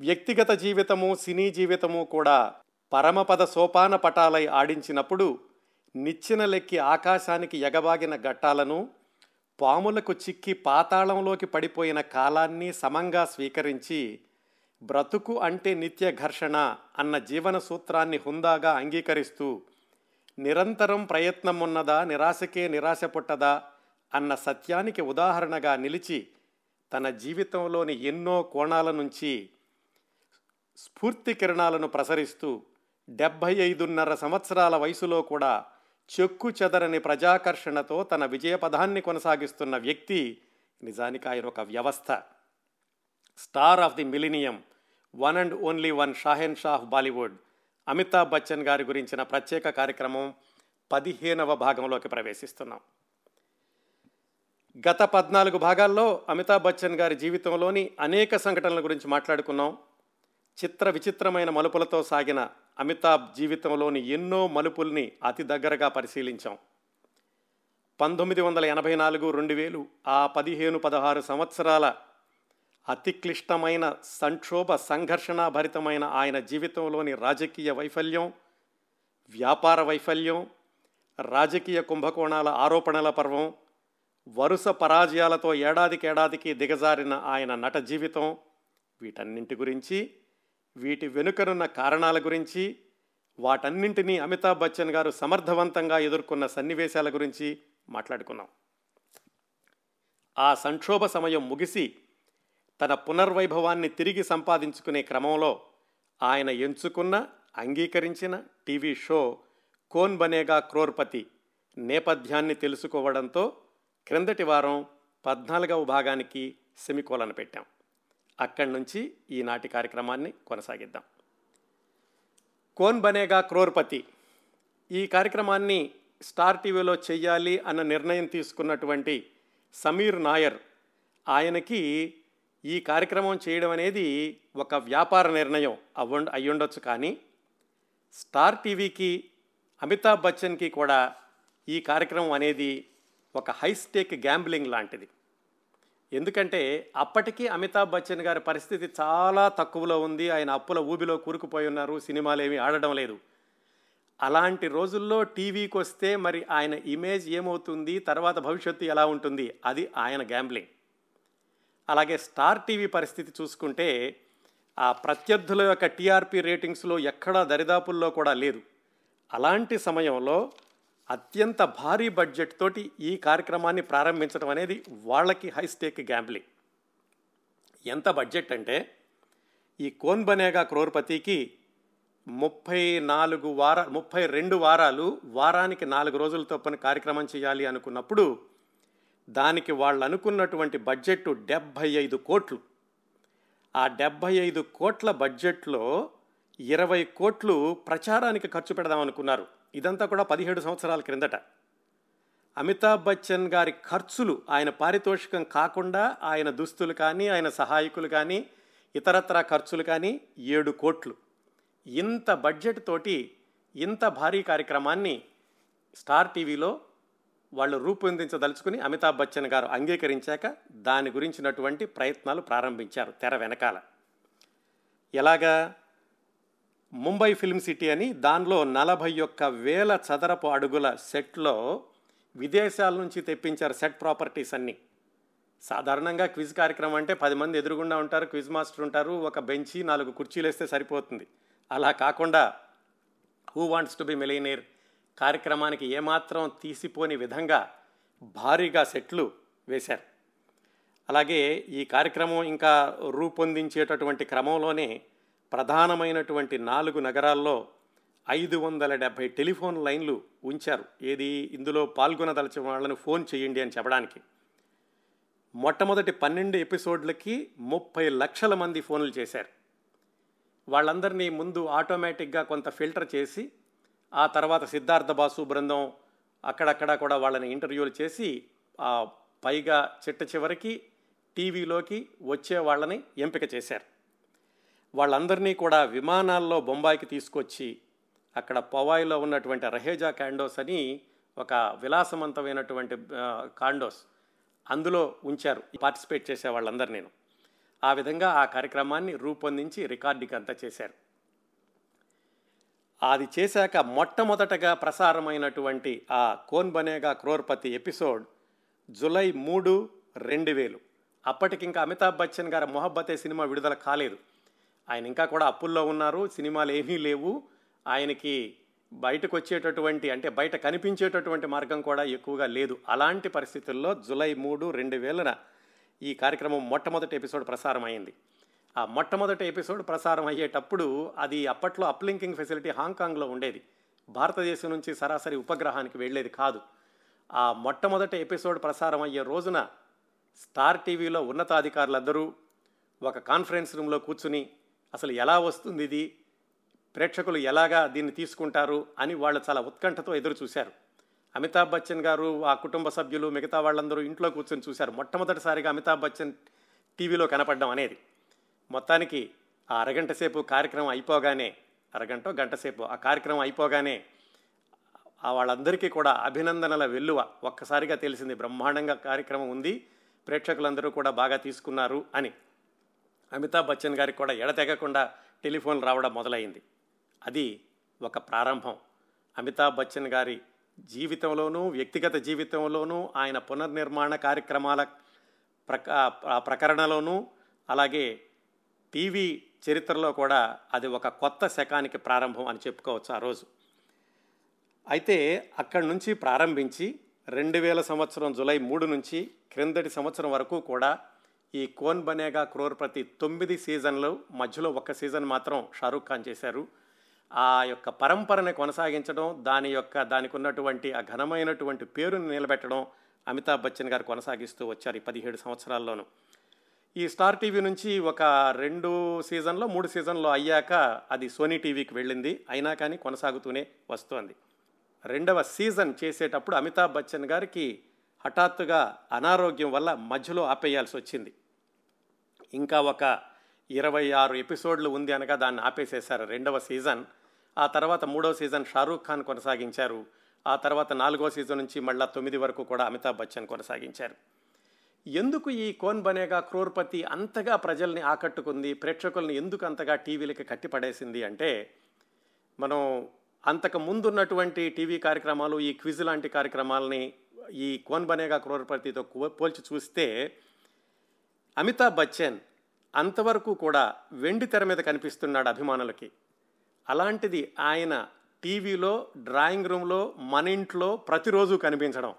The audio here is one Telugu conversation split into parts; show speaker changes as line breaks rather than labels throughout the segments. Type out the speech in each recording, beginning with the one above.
వ్యక్తిగత జీవితము సినీ జీవితము కూడా పరమపద సోపాన పటాలై ఆడించినప్పుడు నిచ్చిన లెక్కి ఆకాశానికి ఎగబాగిన ఘట్టాలను పాములకు చిక్కి పాతాళంలోకి పడిపోయిన కాలాన్ని సమంగా స్వీకరించి బ్రతుకు అంటే నిత్య ఘర్షణ అన్న జీవన సూత్రాన్ని హుందాగా అంగీకరిస్తూ నిరంతరం ప్రయత్నం ఉన్నదా నిరాశకే నిరాశ పుట్టదా అన్న సత్యానికి ఉదాహరణగా నిలిచి తన జీవితంలోని ఎన్నో కోణాల నుంచి స్ఫూర్తి కిరణాలను ప్రసరిస్తూ డెబ్భై ఐదున్నర సంవత్సరాల వయసులో కూడా చెక్కు చెదరని ప్రజాకర్షణతో తన విజయపదాన్ని కొనసాగిస్తున్న వ్యక్తి నిజానికి ఆయన ఒక వ్యవస్థ. Star of the millennium one and only one Shahenshah of Bollywood Amitabh Bachchan గారి గురించిన ప్రత్యేక కార్యక్రమం పదిహేనవ భాగంలోకి ప్రవేశిస్తున్నాం. గత పద్నాలుగు భాగాల్లో అమితాబ్ బచ్చన్ గారి జీవితంలోని అనేక సంఘటనల గురించి మాట్లాడుకున్నాం. చిత్ర విచిత్రమైన మలుపులతో సాగిన అమితాబ్ జీవితంలోని ఎన్నో మలుపుల్ని అతి దగ్గరగా పరిశీలించాం. పంతొమ్మిది వందల ఎనభై నాలుగు రెండు వేలు ఆ పదిహేను పదహారు సంవత్సరాల అతి క్లిష్టమైన సంక్షోభ సంఘర్షణాభరితమైన ఆయన జీవితంలోని రాజకీయ వైఫల్యం వ్యాపార వైఫల్యం రాజకీయ కుంభకోణాల ఆరోపణల పర్వం వరుస పరాజయాలతో ఏడాదికేడాదికి దిగజారిన ఆయన నట జీవితం వీటన్నింటి గురించి వీటి వెనుకనున్న కారణాల గురించి వాటన్నింటినీ అమితాబ్ బచ్చన్ గారు సమర్థవంతంగా ఎదుర్కొన్న సన్నివేశాల గురించి మాట్లాడుకున్నాం ఆ సంక్షోభ సమయం ముగిసి తన పునర్వైభవాన్ని తిరిగి సంపాదించుకునే క్రమంలో ఆయన ఎంచుకున్న అంగీకరించిన టీవీ షో కోన్ బనేగా క్రోర్పతి నేపథ్యాన్ని తెలుసుకోవడంతో క్రిందటి వారం పద్నాలుగవ భాగానికి సెమికోలను పెట్టాం. అక్కడి నుంచి ఈనాటి కార్యక్రమాన్ని కొనసాగిద్దాం. కోన్ బనేగా క్రోర్పతి ఈ కార్యక్రమాన్ని స్టార్ టీవీలో చెయ్యాలి అన్న నిర్ణయం తీసుకున్నటువంటి సమీర్ నాయర్ ఆయనకి ఈ కార్యక్రమం చేయడం అనేది ఒక వ్యాపార నిర్ణయం అవ్వ అయ్యుండొచ్చు కానీ స్టార్ టీవీకి అమితాబ్ బచ్చన్కి కూడా ఈ కార్యక్రమం అనేది ఒక హైస్టేక్ గ్యాంబ్లింగ్ లాంటిది. ఎందుకంటే అప్పటికీ అమితాబ్ బచ్చన్ గారి పరిస్థితి చాలా తక్కువలో ఉంది. ఆయన అప్పుల ఊబిలో కూరుకుపోయి ఉన్నారు. సినిమాలు ఏమీ ఆడడం లేదు. అలాంటి రోజుల్లో టీవీకి వస్తే మరి ఆయన ఇమేజ్ ఏమవుతుంది? తర్వాత భవిష్యత్తు ఎలా ఉంటుంది? అది ఆయన గ్యాంబ్లింగ్. అలాగే స్టార్ టీవీ పరిస్థితి చూసుకుంటే ఆ ప్రత్యర్థుల యొక్క టీఆర్పీ రేటింగ్స్లో ఎక్కడా దరిదాపుల్లో కూడా లేదు. అలాంటి సమయంలో అత్యంత భారీ బడ్జెట్ తోటి ఈ కార్యక్రమాన్ని ప్రారంభించడం అనేది వాళ్ళకి హైస్టేక్ గ్యాంబ్లింగ్. ఎంత బడ్జెట్ అంటే ఈ కోన్ బనేగా క్రోర్పతికి ముప్పై నాలుగు వార ముప్పై రెండు వారాలు వారానికి నాలుగు రోజుల తప్పని కార్యక్రమం చేయాలి అనుకున్నప్పుడు దానికి వాళ్ళు అనుకున్నటువంటి బడ్జెట్ డెబ్భై ఐదు కోట్లు. ఆ డెబ్భై ఐదు కోట్ల బడ్జెట్లో ఇరవై కోట్లు ప్రచారానికి ఖర్చు పెడదాం అనుకున్నారు. ఇదంతా కూడా పదిహేడు సంవత్సరాల క్రిందట. అమితాబ్ బచ్చన్ గారి ఖర్చులు ఆయన పారితోషికం కాకుండా ఆయన దుస్తులు కానీ ఆయన సహాయకులు కానీ ఇతరత్ర ఖర్చులు కానీ ఏడు కోట్లు. ఇంత బడ్జెట్ తోటి ఇంత భారీ కార్యక్రమాన్ని స్టార్ టీవీలో వాళ్ళు రూపొందించదలుచుకుని అమితాబ్ బచ్చన్ గారు అంగీకరించాక దాని గురించినటువంటి ప్రయత్నాలు ప్రారంభించారు తెర వెనకాల. ఎలాగా? ముంబై ఫిల్మ్ సిటీ అని దానిలో నలభై ఒక్క వేల చదరపు అడుగుల సెట్లో విదేశాల నుంచి తెప్పించారు సెట్ ప్రాపర్టీస్ అన్నీ. సాధారణంగా క్విజ్ కార్యక్రమం అంటే పది మంది ఎదురుగుండా ఉంటారు క్విజ్ మాస్టర్ ఉంటారు ఒక బెంచి నాలుగు కుర్చీలు వేస్తే సరిపోతుంది. అలా కాకుండా who wants to be millionaire కార్యక్రమానికి ఏమాత్రం తీసిపోని విధంగా భారీగా సెట్లు వేశారు. అలాగే ఈ కార్యక్రమం ఇంకా రూపొందించేటటువంటి క్రమంలోనే ప్రధానమైనటువంటి నాలుగు నగరాల్లో ఐదు వందల డెబ్భై టెలిఫోన్ లైన్లు ఉంచారు. ఏది? ఇందులో పాల్గొనదలచిన వాళ్ళని ఫోన్ చేయండి అని చెప్పడానికి. మొట్టమొదటి పన్నెండు ఎపిసోడ్లకి ముప్పై లక్షల మంది ఫోన్లు చేశారు. వాళ్ళందరినీ ముందు ఆటోమేటిక్గా కొంత ఫిల్టర్ చేసి ఆ తర్వాత సిద్ధార్థ బాసు బృందం అక్కడక్కడ కూడా వాళ్ళని ఇంటర్వ్యూలు చేసి పైగా చిట్ట చివరికి టీవీలోకి వచ్చే వాళ్ళని ఎంపిక చేశారు. వాళ్ళందరినీ కూడా విమానాల్లో బొంబాయికి తీసుకొచ్చి అక్కడ పవాయిలో ఉన్నటువంటి రహేజా క్యాండోస్ అని ఒక విలాసవంతమైనటువంటి కాండోస్ అందులో ఉంచారు. పార్టిసిపేట్ చేసే వాళ్ళందరు నేను. ఆ విధంగా ఆ కార్యక్రమాన్ని రూపొందించి రికార్డింగ్ అంతా చేశారు. అది చేశాక మొట్టమొదటగా ప్రసారమైనటువంటి ఆ కోన్ బనేగా క్రోర్పతి ఎపిసోడ్ జులై మూడు రెండు వేలు. అప్పటికి ఇంకా అమితాబ్ బచ్చన్ గారి మొహబ్బతే సినిమా విడుదల కాలేదు. ఆయన ఇంకా కూడా అప్పుల్లో ఉన్నారు సినిమాలు ఏమీ లేవు. ఆయనకి బయటకు వచ్చేటటువంటి అంటే బయట కనిపించేటటువంటి మార్గం కూడా ఎక్కువగా లేదు. అలాంటి పరిస్థితుల్లో జులై మూడు రెండు వేలన ఈ కార్యక్రమం మొట్టమొదటి ఎపిసోడ్ ప్రసారం అయింది. ఆ మొట్టమొదటి ఎపిసోడ్ ప్రసారం అయ్యేటప్పుడు అది అప్పట్లో అప్లింకింగ్ ఫెసిలిటీ హాంకాంగ్లో ఉండేది. భారతదేశం నుంచి సరాసరి ఉపగ్రహానికి వెళ్ళేది కాదు. ఆ మొట్టమొదటి ఎపిసోడ్ ప్రసారం అయ్యే రోజున స్టార్ టీవీలో ఉన్నతాధికారులందరూ ఒక కాన్ఫరెన్స్ రూమ్లో కూర్చుని అసలు ఎలా వస్తుంది ఇది? ప్రేక్షకులు ఎలాగా దీన్ని తీసుకుంటారు? అని వాళ్ళు చాలా ఉత్కంఠతో ఎదురు చూశారు. అమితాబ్ బచ్చన్ గారు ఆ కుటుంబ సభ్యులు మిగతా వాళ్ళందరూ ఇంట్లో కూర్చొని చూశారు. మొట్టమొదటిసారిగా అమితాబ్ బచ్చన్ టీవీలో కనపడడం అనేది. మొత్తానికి ఆ అరగంట సేపు కార్యక్రమం అయిపోగానే అరగంట గంట సేపు ఆ కార్యక్రమం అయిపోగానే ఆ వాళ్ళందరికీ కూడా అభినందనల వెల్లువ ఒక్కసారిగా తెలిసింది. బ్రహ్మాండంగా కార్యక్రమం ఉంది. ప్రేక్షకులందరూ కూడా బాగా తీసుకున్నారు అని. అమితాబ్ బచ్చన్ గారికి కూడా ఎడతెగకుండా టెలిఫోన్ రావడం మొదలైంది. అది ఒక ప్రారంభం. అమితాబ్ బచ్చన్ గారి జీవితంలోనూ వ్యక్తిగత జీవితంలోనూ ఆయన పునర్నిర్మాణ కార్యక్రమాల ప్రక ప్రకరణలోనూ అలాగే టీవీ చరిత్రలో కూడా అది ఒక కొత్త శకానికి ప్రారంభం అని చెప్పుకోవచ్చు ఆ రోజు. అయితే అక్కడి నుంచి ప్రారంభించి రెండు వేల సంవత్సరం జులై మూడు నుంచి క్రిందటి సంవత్సరం వరకు కూడా ఈ కోన్ బనేగా క్రోర్పతి తొమ్మిది సీజన్లు మధ్యలో ఒక సీజన్ మాత్రం షారూఖ్ ఖాన్ చేశారు. ఆ యొక్క పరంపరని కొనసాగించడం దాని యొక్క దానికి ఉన్నటువంటి ఆ ఘనమైనటువంటి పేరుని నిలబెట్టడం అమితాబ్ బచ్చన్ గారు కొనసాగిస్తూ వచ్చారు ఈ పదిహేడు సంవత్సరాల్లోనూ. ఈ స్టార్ టీవీ నుంచి ఒక రెండు సీజన్లో మూడు సీజన్లో అయ్యాక అది సోనీ టీవీకి వెళ్ళింది. అయినా కానీ కొనసాగుతూనే వస్తోంది. రెండవ సీజన్ చేసేటప్పుడు అమితాబ్ బచ్చన్ గారికి హఠాత్తుగా అనారోగ్యం వల్ల మధ్యలో ఆపేయాల్సి వచ్చింది. ఇంకా ఒక ఇరవై ఆరు ఎపిసోడ్లు ఉంది అనగా దాన్ని ఆపేసేశారు రెండవ సీజన్. ఆ తర్వాత మూడవ సీజన్ షారూఖ్ ఖాన్ కొనసాగించారు. ఆ తర్వాత నాలుగో సీజన్ నుంచి మళ్ళా తొమ్మిది వరకు కూడా అమితాబ్ బచ్చన్ కొనసాగించారు. ఎందుకు ఈ కోన్ బనేగా క్రోర్పతి అంతగా ప్రజల్ని ఆకట్టుకుంది ప్రేక్షకుల్ని ఎందుకు అంతగా టీవీలకి కట్టిపడేసింది అంటే మనం అంతకు ముందున్నటువంటి టీవీ కార్యక్రమాలు ఈ క్విజ్ లాంటి కార్యక్రమాలని ఈ కోన్ బనేగా క్రోర్పతితో పోల్చి చూస్తే అమితాబ్ బచ్చన్ అంతవరకు కూడా వెండి తెర మీద కనిపిస్తున్నాడు అభిమానులకి. అలాంటిది ఆయన టీవీలో డ్రాయింగ్ రూమ్లో మన ఇంట్లో ప్రతిరోజు కనిపించడం.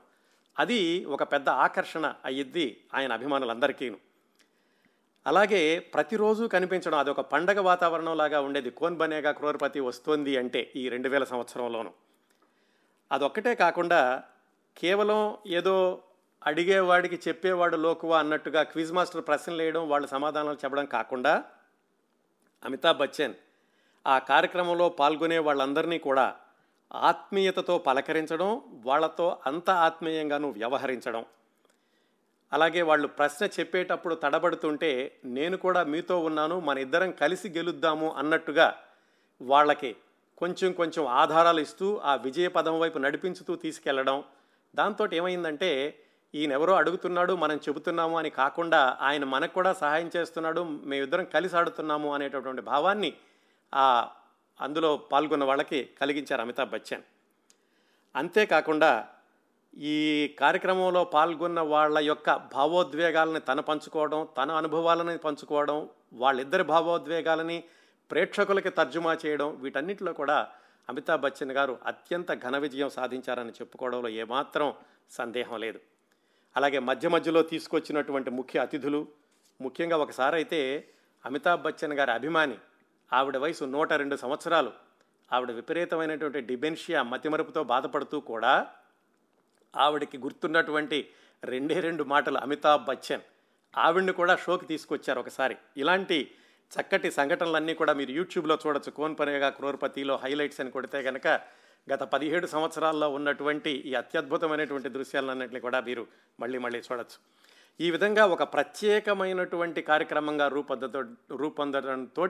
అది ఒక పెద్ద ఆకర్షణ అయ్యిద్ది ఆయన అభిమానులందరికీ అలాగే ప్రతిరోజు కనిపించడం అది ఒక పండగ వాతావరణం లాగా ఉండేది. కోన్ బనేగా క్రోర్పతి వస్తోంది అంటే ఈ రెండు వేల సంవత్సరంలోనూ. అదొక్కటే కాకుండా కేవలం ఏదో అడిగేవాడికి చెప్పేవాడు లోకువా అన్నట్టుగా క్విజ్ మాస్టర్ ప్రశ్నలు వేయడం వాళ్ళ సమాధానాలు చెప్పడం కాకుండా అమితాబ్ బచ్చన్ ఆ కార్యక్రమంలో పాల్గొనే వాళ్ళందరినీ కూడా ఆత్మీయతతో పలకరించడం వాళ్ళతో అంత ఆత్మీయంగాను వ్యవహరించడం. అలాగే వాళ్ళు ప్రశ్న చెప్పేటప్పుడు తడబడుతుంటే నేను కూడా మీతో ఉన్నాను మన ఇద్దరం కలిసి గెలుద్దాము అన్నట్టుగా వాళ్ళకి కొంచెం కొంచెం ఆధారాలు ఇస్తూ ఆ విజయ పదం వైపు నడిపించుతూ తీసుకెళ్ళడం. దాంతో ఏమైందంటే ఈయనెవరో అడుగుతున్నాడు మనం చెబుతున్నాము అని కాకుండా ఆయన మనకు కూడా సహాయం చేస్తున్నాడు మేమిద్దరం కలిసి ఆడుతున్నాము అనేటటువంటి భావాన్ని ఆ అందులో పాల్గొన్న వాళ్ళకి కలిగించారు అమితాబ్ బచ్చన్. అంతేకాకుండా ఈ కార్యక్రమంలో పాల్గొన్న వాళ్ళ యొక్క భావోద్వేగాలని తను పంచుకోవడం తన అనుభవాలని పంచుకోవడం వాళ్ళిద్దరి భావోద్వేగాలని ప్రేక్షకులకి తర్జుమా చేయడం వీటన్నిటిలో కూడా అమితాబ్ బచ్చన్ గారు అత్యంత ఘన విజయం సాధించారని చెప్పుకోవడంలో ఏమాత్రం సందేహం లేదు. అలాగే మధ్య మధ్యలో తీసుకొచ్చినటువంటి ముఖ్య అతిథులు. ముఖ్యంగా ఒకసారి అయితే అమితాబ్ బచ్చన్ గారి అభిమాని ఆవిడ వయసు నూట రెండు సంవత్సరాలు. ఆవిడ విపరీతమైనటువంటి డిబెన్షియా మతిమరుపుతో బాధపడుతూ కూడా ఆవిడకి గుర్తున్నటువంటి రెండే రెండు మాటలు అమితాబ్ బచ్చన్ ఆవిడ్ని కూడా షోకి తీసుకొచ్చారు ఒకసారి. ఇలాంటి చక్కటి సంఘటనలన్నీ కూడా మీరు యూట్యూబ్లో చూడొచ్చు. కోన్ పనిగా క్రోర్పతిలో హైలైట్స్ అని కొడితే కనుక గత పదిహేడు సంవత్సరాల్లో ఉన్నటువంటి ఈ అత్యద్భుతమైనటువంటి దృశ్యాలన్నింటినీ కూడా మీరు మళ్ళీ మళ్ళీ చూడొచ్చు. ఈ విధంగా ఒక ప్రత్యేకమైనటువంటి కార్యక్రమంగా రూపొందతో రూపొందడంతో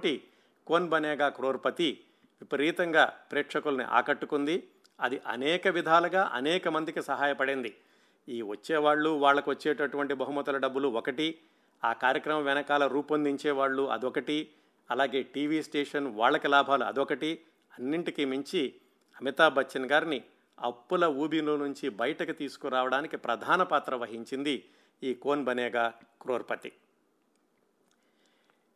కోన్ బనేగా క్రోర్పతి విపరీతంగా ప్రేక్షకుల్ని ఆకట్టుకుంది. అది అనేక విధాలుగా అనేక మందికి సహాయపడింది. ఈ వచ్చేవాళ్ళు వాళ్ళకు వచ్చేటటువంటి బహుమతుల డబ్బులు ఒకటి ఆ కార్యక్రమం వెనకాల రూపొందించే వాళ్ళు అదొకటి అలాగే టీవీ స్టేషన్ వాళ్ళకి లాభాలు అదొకటి అన్నింటికీ మించి అమితాబ్ బచ్చన్ గారిని అప్పుల ఊబిలో నుంచి బయటకు తీసుకురావడానికి ప్రధాన పాత్ర వహించింది ఈ కోన్ బనేగా క్రోర్పతి.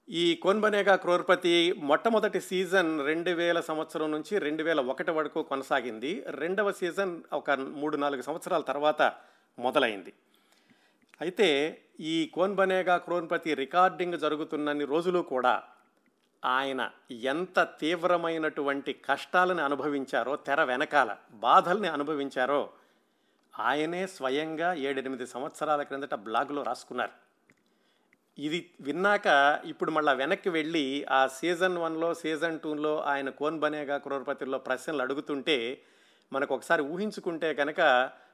ఈ కోన్ బనేగా క్రోర్పతి మొట్టమొదటి సీజన్ రెండు వేల సంవత్సరం నుంచి రెండు వేల ఒకటి వరకు కొనసాగింది. రెండవ సీజన్ ఒక మూడు నాలుగు సంవత్సరాల తర్వాత మొదలైంది. అయితే ఈ కోన్ బనేగా క్రోన్పతి రికార్డింగ్ జరుగుతున్నన్ని రోజులు కూడా ఆయన ఎంత తీవ్రమైనటువంటి కష్టాలను అనుభవించారో తెర వెనకాల బాధల్ని అనుభవించారో ఆయనే స్వయంగా ఏడెనిమిది సంవత్సరాల క్రిందట బ్లాగ్లో రాసుకున్నారు. ఇది విన్నాక ఇప్పుడు మళ్ళీ వెనక్కి వెళ్ళి ఆ సీజన్ వన్లో సీజన్ టూలో ఆయన కోన్ బనేగా క్రోర్పతిలో ప్రశ్నలు అడుగుతుంటే మనకు ఒకసారి ఊహించుకుంటే కనుక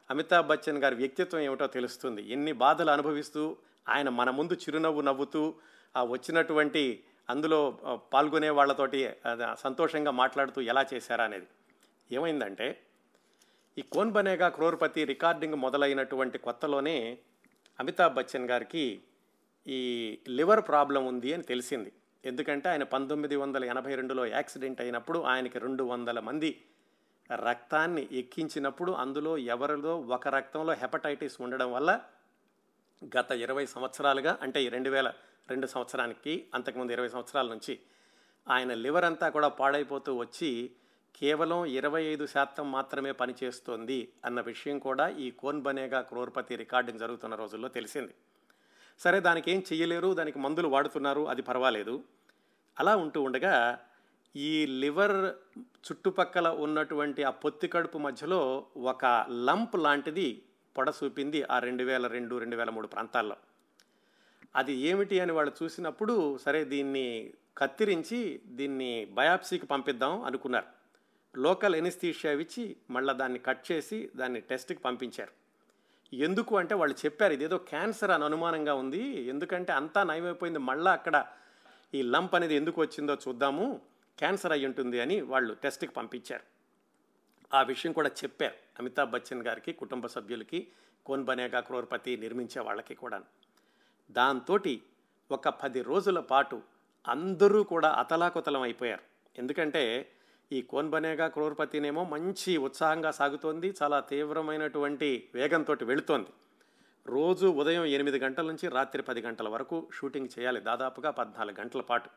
అమితాబ్ బచ్చన్ గారి వ్యక్తిత్వం ఏమిటో తెలుస్తుంది. ఎన్ని బాధలు అనుభవిస్తూ ఆయన మన ముందు చిరునవ్వు నవ్వుతూ ఆ వచ్చినటువంటి అందులో పాల్గొనే వాళ్ళతోటి సంతోషంగా మాట్లాడుతూ ఎలా చేశారా అనేది. ఏమైందంటే ఈ కోన్ బనేగా క్రోర్పతి రికార్డింగ్ మొదలైనటువంటి కొత్తలోనే అమితాబ్ బచ్చన్ గారికి ఈ లివర్ ప్రాబ్లం ఉంది అని తెలిసింది. ఎందుకంటే ఆయన పంతొమ్మిది వందల ఎనభై రెండులో యాక్సిడెంట్ అయినప్పుడు ఆయనకి రెండు వందల మంది రక్తాన్ని ఎక్కించినప్పుడు అందులో ఎవరిలో ఒక రక్తంలో హెపటైటిస్ ఉండడం వల్ల గత ఇరవై సంవత్సరాలుగా అంటే రెండు వేల రెండు సంవత్సరానికి అంతకుముందు ఇరవై సంవత్సరాల నుంచి ఆయన లివర్ అంతా కూడా పాడైపోతూ వచ్చి కేవలం ఇరవై ఐదు శాతం మాత్రమే పనిచేస్తోంది అన్న విషయం కూడా ఈ కోన్ బనేగా క్రోర్పతి రికార్డింగ్ జరుగుతున్న రోజుల్లో తెలిసింది. సరే దానికి ఏం చెయ్యలేరు దానికి మందులు వాడుతున్నారు అది పర్వాలేదు. అలా ఉంటూ ఉండగా ఈ లివర్ చుట్టుపక్కల ఉన్నటువంటి ఆ పొత్తి కడుపు మధ్యలో ఒక లంప్ లాంటిది పొడ చూపింది ఆ రెండు వేల రెండు రెండు వేల మూడు ప్రాంతాల్లో. అది ఏమిటి అని వాళ్ళు చూసినప్పుడు సరే దీన్ని కత్తిరించి దీన్ని బయాప్సీకి పంపిద్దాం అనుకున్నారు. లోకల్ ఎనిస్థీషియా ఇచ్చి మళ్ళీ దాన్ని కట్ చేసి దాన్ని టెస్ట్కి పంపించారు. ఎందుకు అంటే వాళ్ళు చెప్పారు ఇదేదో క్యాన్సర్ అని అనుమానంగా ఉంది. ఎందుకంటే అంతా నయమైపోయింది. మళ్ళీ అక్కడ ఈ లంప్ అనేది ఎందుకు వచ్చిందో చూద్దాము. క్యాన్సర్ అయి ఉంటుంది అని వాళ్ళు టెస్ట్కి పంపించారు. ఆ విషయం కూడా చెప్పారు అమితాబ్ బచ్చన్ గారికి కుటుంబ సభ్యులకి కోన్ బనేగా క్రోర్పతి నిర్మించే వాళ్ళకి కూడా దాంతో ఒక పది రోజుల పాటు అందరూ కూడా అతలాకుతలం అయిపోయారు. ఎందుకంటే ఈ కోన్ బనేగా క్రోర్పతినేమో మంచి ఉత్సాహంగా సాగుతోంది చాలా తీవ్రమైనటువంటి వేగంతో వెళుతోంది. రోజు ఉదయం ఎనిమిది గంటల నుంచి రాత్రి పది గంటల వరకు షూటింగ్ చేయాలి దాదాపుగా పద్నాలుగు గంటల పాటు.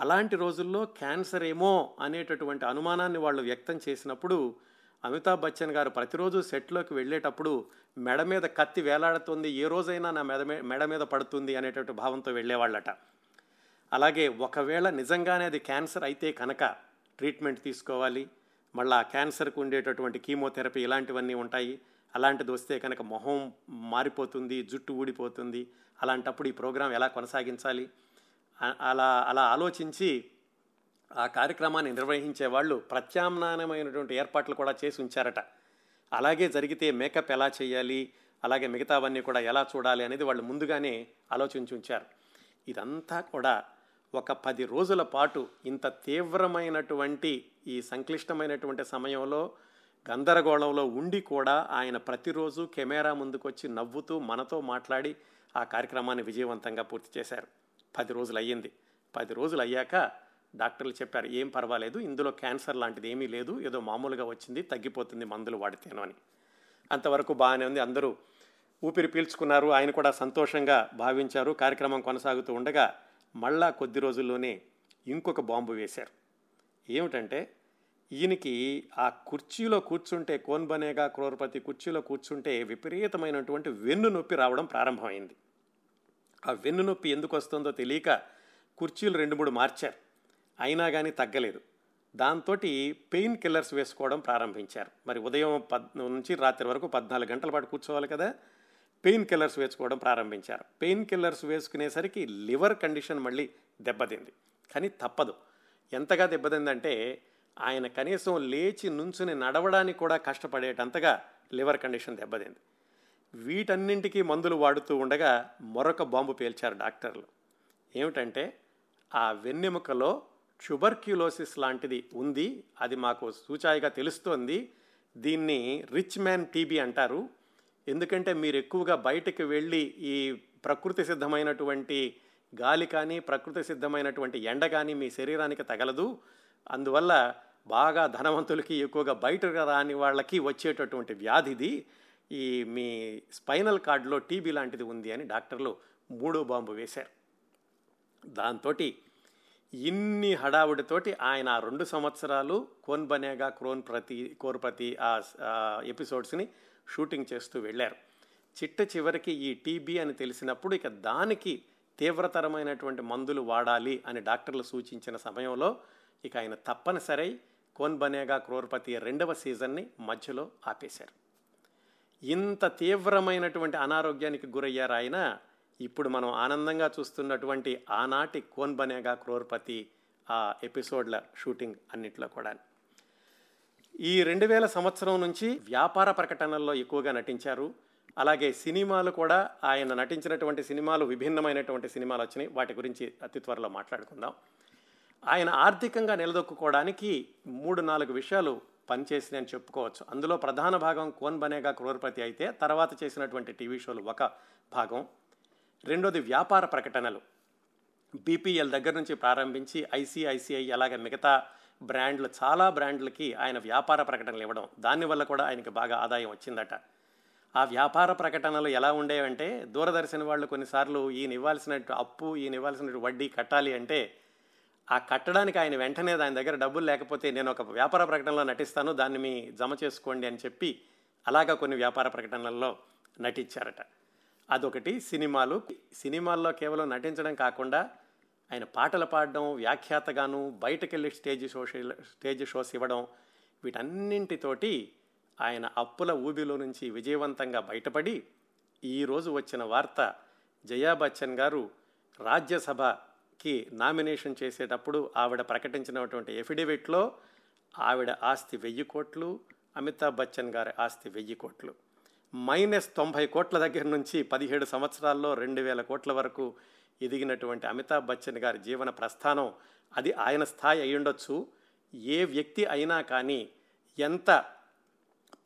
అలాంటి రోజుల్లో క్యాన్సర్ ఏమో అనేటటువంటి అనుమానాన్ని వాళ్ళు వ్యక్తం చేసినప్పుడు అమితాబ్ బచ్చన్ గారు ప్రతిరోజు సెట్లోకి వెళ్ళేటప్పుడు మెడ మీద కత్తి వేలాడుతుంది ఏ రోజైనా నా మెడ మెడ మీద పడుతుంది అనేటువంటి భావంతో వెళ్ళేవాళ్ళట. అలాగే ఒకవేళ నిజంగానే అది క్యాన్సర్ అయితే కనుక ట్రీట్మెంట్ తీసుకోవాలి. మళ్ళీ ఆ క్యాన్సర్కు ఉండేటటువంటి కీమోథెరపీ ఇలాంటివన్నీ ఉంటాయి. అలాంటిది వస్తే కనుక మొహం మారిపోతుంది జుట్టు ఊడిపోతుంది. అలాంటప్పుడు ఈ ప్రోగ్రాం ఎలా కొనసాగించాలి? అలా అలా ఆలోచించి ఆ కార్యక్రమాన్ని నిర్వహించే వాళ్ళు ప్రత్యామ్నాయమైనటువంటి ఏర్పాట్లు కూడా చేసి ఉంచారట. అలాగే జరిగితే మేకప్ ఎలా చేయాలి అలాగే మిగతావన్నీ కూడా ఎలా చూడాలి అనేది వాళ్ళు ముందుగానే ఆలోచించి ఉంచారు. ఇదంతా కూడా ఒక పది రోజుల పాటు ఇంత తీవ్రమైనటువంటి ఈ సంక్లిష్టమైనటువంటి సమయంలో గందరగోళంలో ఉండి కూడా ఆయన ప్రతిరోజు కెమెరా ముందుకొచ్చి నవ్వుతూ మనతో మాట్లాడి ఆ కార్యక్రమాన్ని విజయవంతంగా పూర్తి చేశారు. పది రోజులు అయ్యింది పది రోజులు అయ్యాక డాక్టర్లు చెప్పారు ఏం పర్వాలేదు ఇందులో క్యాన్సర్ లాంటిది ఏమీ లేదు ఏదో మామూలుగా వచ్చింది తగ్గిపోతుంది మందులు వాడితేను అని. అంతవరకు బాగానే ఉంది. అందరూ ఊపిరి పీల్చుకున్నారు. ఆయన కూడా సంతోషంగా భావించారు. కార్యక్రమం కొనసాగుతూ ఉండగా మళ్ళా కొద్ది రోజుల్లోనే ఇంకొక బాంబు వేశారు. ఏమిటంటే ఈయనకి ఆ కుర్చీలో కూర్చుంటే కోన్బనేగా క్రోరపతి క్రోర్పతి కుర్చీలో కూర్చుంటే విపరీతమైనటువంటి వెన్ను నొప్పి రావడం ప్రారంభమైంది. ఆ వెన్ను నొప్పి ఎందుకు వస్తుందో తెలియక కుర్చీలు రెండు మూడు మార్చారు. అయినా కానీ తగ్గలేదు. దాంతో పెయిన్ కిల్లర్స్ వేసుకోవడం ప్రారంభించారు. మరి ఉదయం పద్ నుంచి రాత్రి వరకు పద్నాలుగు గంటల పాటు కూర్చోవాలి కదా పెయిన్ కిల్లర్స్ వేసుకోవడం ప్రారంభించారు. పెయిన్ కిల్లర్స్ వేసుకునేసరికి లివర్ కండిషన్ మళ్ళీ దెబ్బతింది. కానీ తప్పదు. ఎంతగా దెబ్బతిందంటే ఆయన కనీసం లేచి నుంచుని నడవడానికి కూడా కష్టపడేటంతగా లివర్ కండిషన్ దెబ్బతింది. వీటన్నింటికీ మందులు వాడుతూ ఉండగా మరొక బాంబు పేల్చారు డాక్టర్లు. ఏమిటంటే ఆ వెన్నెముకలో ట్యూబర్క్యులోసిస్ లాంటిది ఉంది. అది మాకు సూచాయిగా తెలుస్తోంది. దీన్ని రిచ్ మ్యాన్ టీబీ అంటారు. ఎందుకంటే మీరు ఎక్కువగా బయటకు వెళ్ళి ఈ ప్రకృతి సిద్ధమైనటువంటి గాలి కానీ ప్రకృతి సిద్ధమైనటువంటి ఎండ కానీ మీ శరీరానికి తగలదు. అందువల్ల బాగా ధనవంతులకి ఎక్కువగా బయట రాని వాళ్ళకి వచ్చేటటువంటి వ్యాధిది ఈ మీ స్పైనల్ కార్డులో టీబీ లాంటిది ఉంది అని డాక్టర్లు మూడో బాంబు వేశారు. దాంతో ఇన్ని హడావుడితోటి ఆయన ఆ రెండు సంవత్సరాలు కోన్ బనేగా క్రోన్ ప్రతి కోర్పతి ఆ ఎపిసోడ్స్ని షూటింగ్ చేస్తూ వెళ్ళారు. చిట్ట చివరికి ఈ టీబీ అని తెలిసినప్పుడు ఇక దానికి తీవ్రతరమైనటువంటి మందులు వాడాలి అని డాక్టర్లు సూచించిన సమయంలో ఇక ఆయన తప్పనిసరి కోన్ బనేగా క్రోర్పతి రెండవ సీజన్ని మధ్యలో ఆపేశారు. ఇంత తీవ్రమైనటువంటి అనారోగ్యానికి గురయ్యారు ఆయన ఇప్పుడు మనం ఆనందంగా చూస్తున్నటువంటి ఆనాటి కోన్ బనేగా క్రోర్పతి ఆ ఎపిసోడ్ల షూటింగ్ అన్నిట్లో కూడా ఈ రెండు వేల సంవత్సరం నుంచి వ్యాపార ప్రకటనల్లో ఎక్కువగా నటించారు. అలాగే సినిమాలు కూడా ఆయన నటించినటువంటి సినిమాలు విభిన్నమైనటువంటి సినిమాలు వచ్చినాయి. వాటి గురించి అతి త్వరలో మాట్లాడుకుందాం. ఆయన ఆర్థికంగా నిలదొక్కుకోవడానికి మూడు నాలుగు విషయాలు పనిచేసినాయని చెప్పుకోవచ్చు. అందులో ప్రధాన భాగం కోన్ బనేగా క్రోర్పతి అయితే తర్వాత చేసినటువంటి టీవీ షోలు ఒక భాగం. రెండోది వ్యాపార ప్రకటనలు. బీపీఎల్ దగ్గర నుంచి ప్రారంభించి ఐసిఐసిఐ అలాగే మిగతా బ్రాండ్లు చాలా బ్రాండ్లకి ఆయన వ్యాపార ప్రకటనలు ఇవ్వడం దానివల్ల కూడా ఆయనకి బాగా ఆదాయం వచ్చిందట. ఆ వ్యాపార ప్రకటనలు ఎలా ఉండేవంటే దూరదర్శన్ వాళ్ళు కొన్నిసార్లు ఈయన ఇవ్వాల్సినట్టు అప్పు ఈయన ఇవ్వాల్సినట్టు వడ్డీ కట్టాలి అంటే ఆ కట్టడానికి ఆయన వెంటనే దాని దగ్గర డబ్బులు లేకపోతే నేను ఒక వ్యాపార ప్రకటనలో నటిస్తాను దాన్ని మీ జమ చేసుకోండి అని చెప్పి అలాగా కొన్ని వ్యాపార ప్రకటనల్లో నటించారట. అదొకటి. సినిమాలు సినిమాల్లో కేవలం నటించడం కాకుండా ఆయన పాటలు పాడడం వ్యాఖ్యాతగాను బయటకెళ్ళి స్టేజ్ షోస్ స్టేజ్ షోస్ ఇవ్వడం వీటన్నింటితోటి ఆయన అప్పుల ఊబిలో నుంచి విజయవంతంగా బయటపడి ఈరోజు వచ్చిన వార్త జయా బచ్చన్ గారు రాజ్యసభకి నామినేషన్ చేసేటప్పుడు ఆవిడ ప్రకటించినటువంటి ఎఫిడవిట్లో ఆవిడ ఆస్తి వెయ్యి కోట్లు అమితాబ్ బచ్చన్ గారి ఆస్తి వెయ్యి కోట్లు. మైనస్ తొంభై కోట్ల దగ్గర నుంచి పదిహేడు సంవత్సరాల్లో రెండు వేల కోట్ల వరకు ఎదిగినటువంటి అమితాబ్ బచ్చన్ గారి జీవన ప్రస్థానం అది ఆయన స్థాయి అయ్యుండొచ్చు ఏ వ్యక్తి అయినా కానీ ఎంత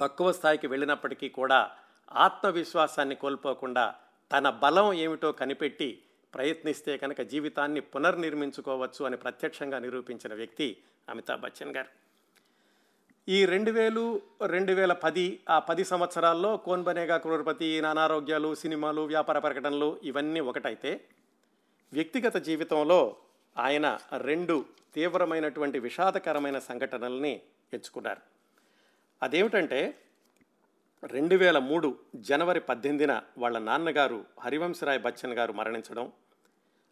తక్కువ స్థాయికి వెళ్ళినప్పటికీ కూడా ఆత్మవిశ్వాసాన్ని కోల్పోకుండా తన బలం ఏమిటో కనిపెట్టి ప్రయత్నిస్తే కనుక జీవితాన్ని పునర్నిర్మించుకోవచ్చు అని ప్రత్యక్షంగా నిరూపించిన వ్యక్తి అమితాబ్ బచ్చన్ గారు. ఈ రెండు వేలు రెండు వేల పది ఆ పది సంవత్సరాల్లో కోన్ బనేగా క్రోర్పతి అనారోగ్యాలు సినిమాలు వ్యాపార ప్రకటనలు ఇవన్నీ ఒకటైతే వ్యక్తిగత జీవితంలో ఆయన రెండు తీవ్రమైనటువంటి విషాదకరమైన సంఘటనల్ని ఎంచుకున్నారు. అదేమిటంటే రెండు వేల మూడు జనవరి పద్దెనిమిదిన వాళ్ళ నాన్నగారు హరివంశరాయ్ బచ్చన్ గారు మరణించడం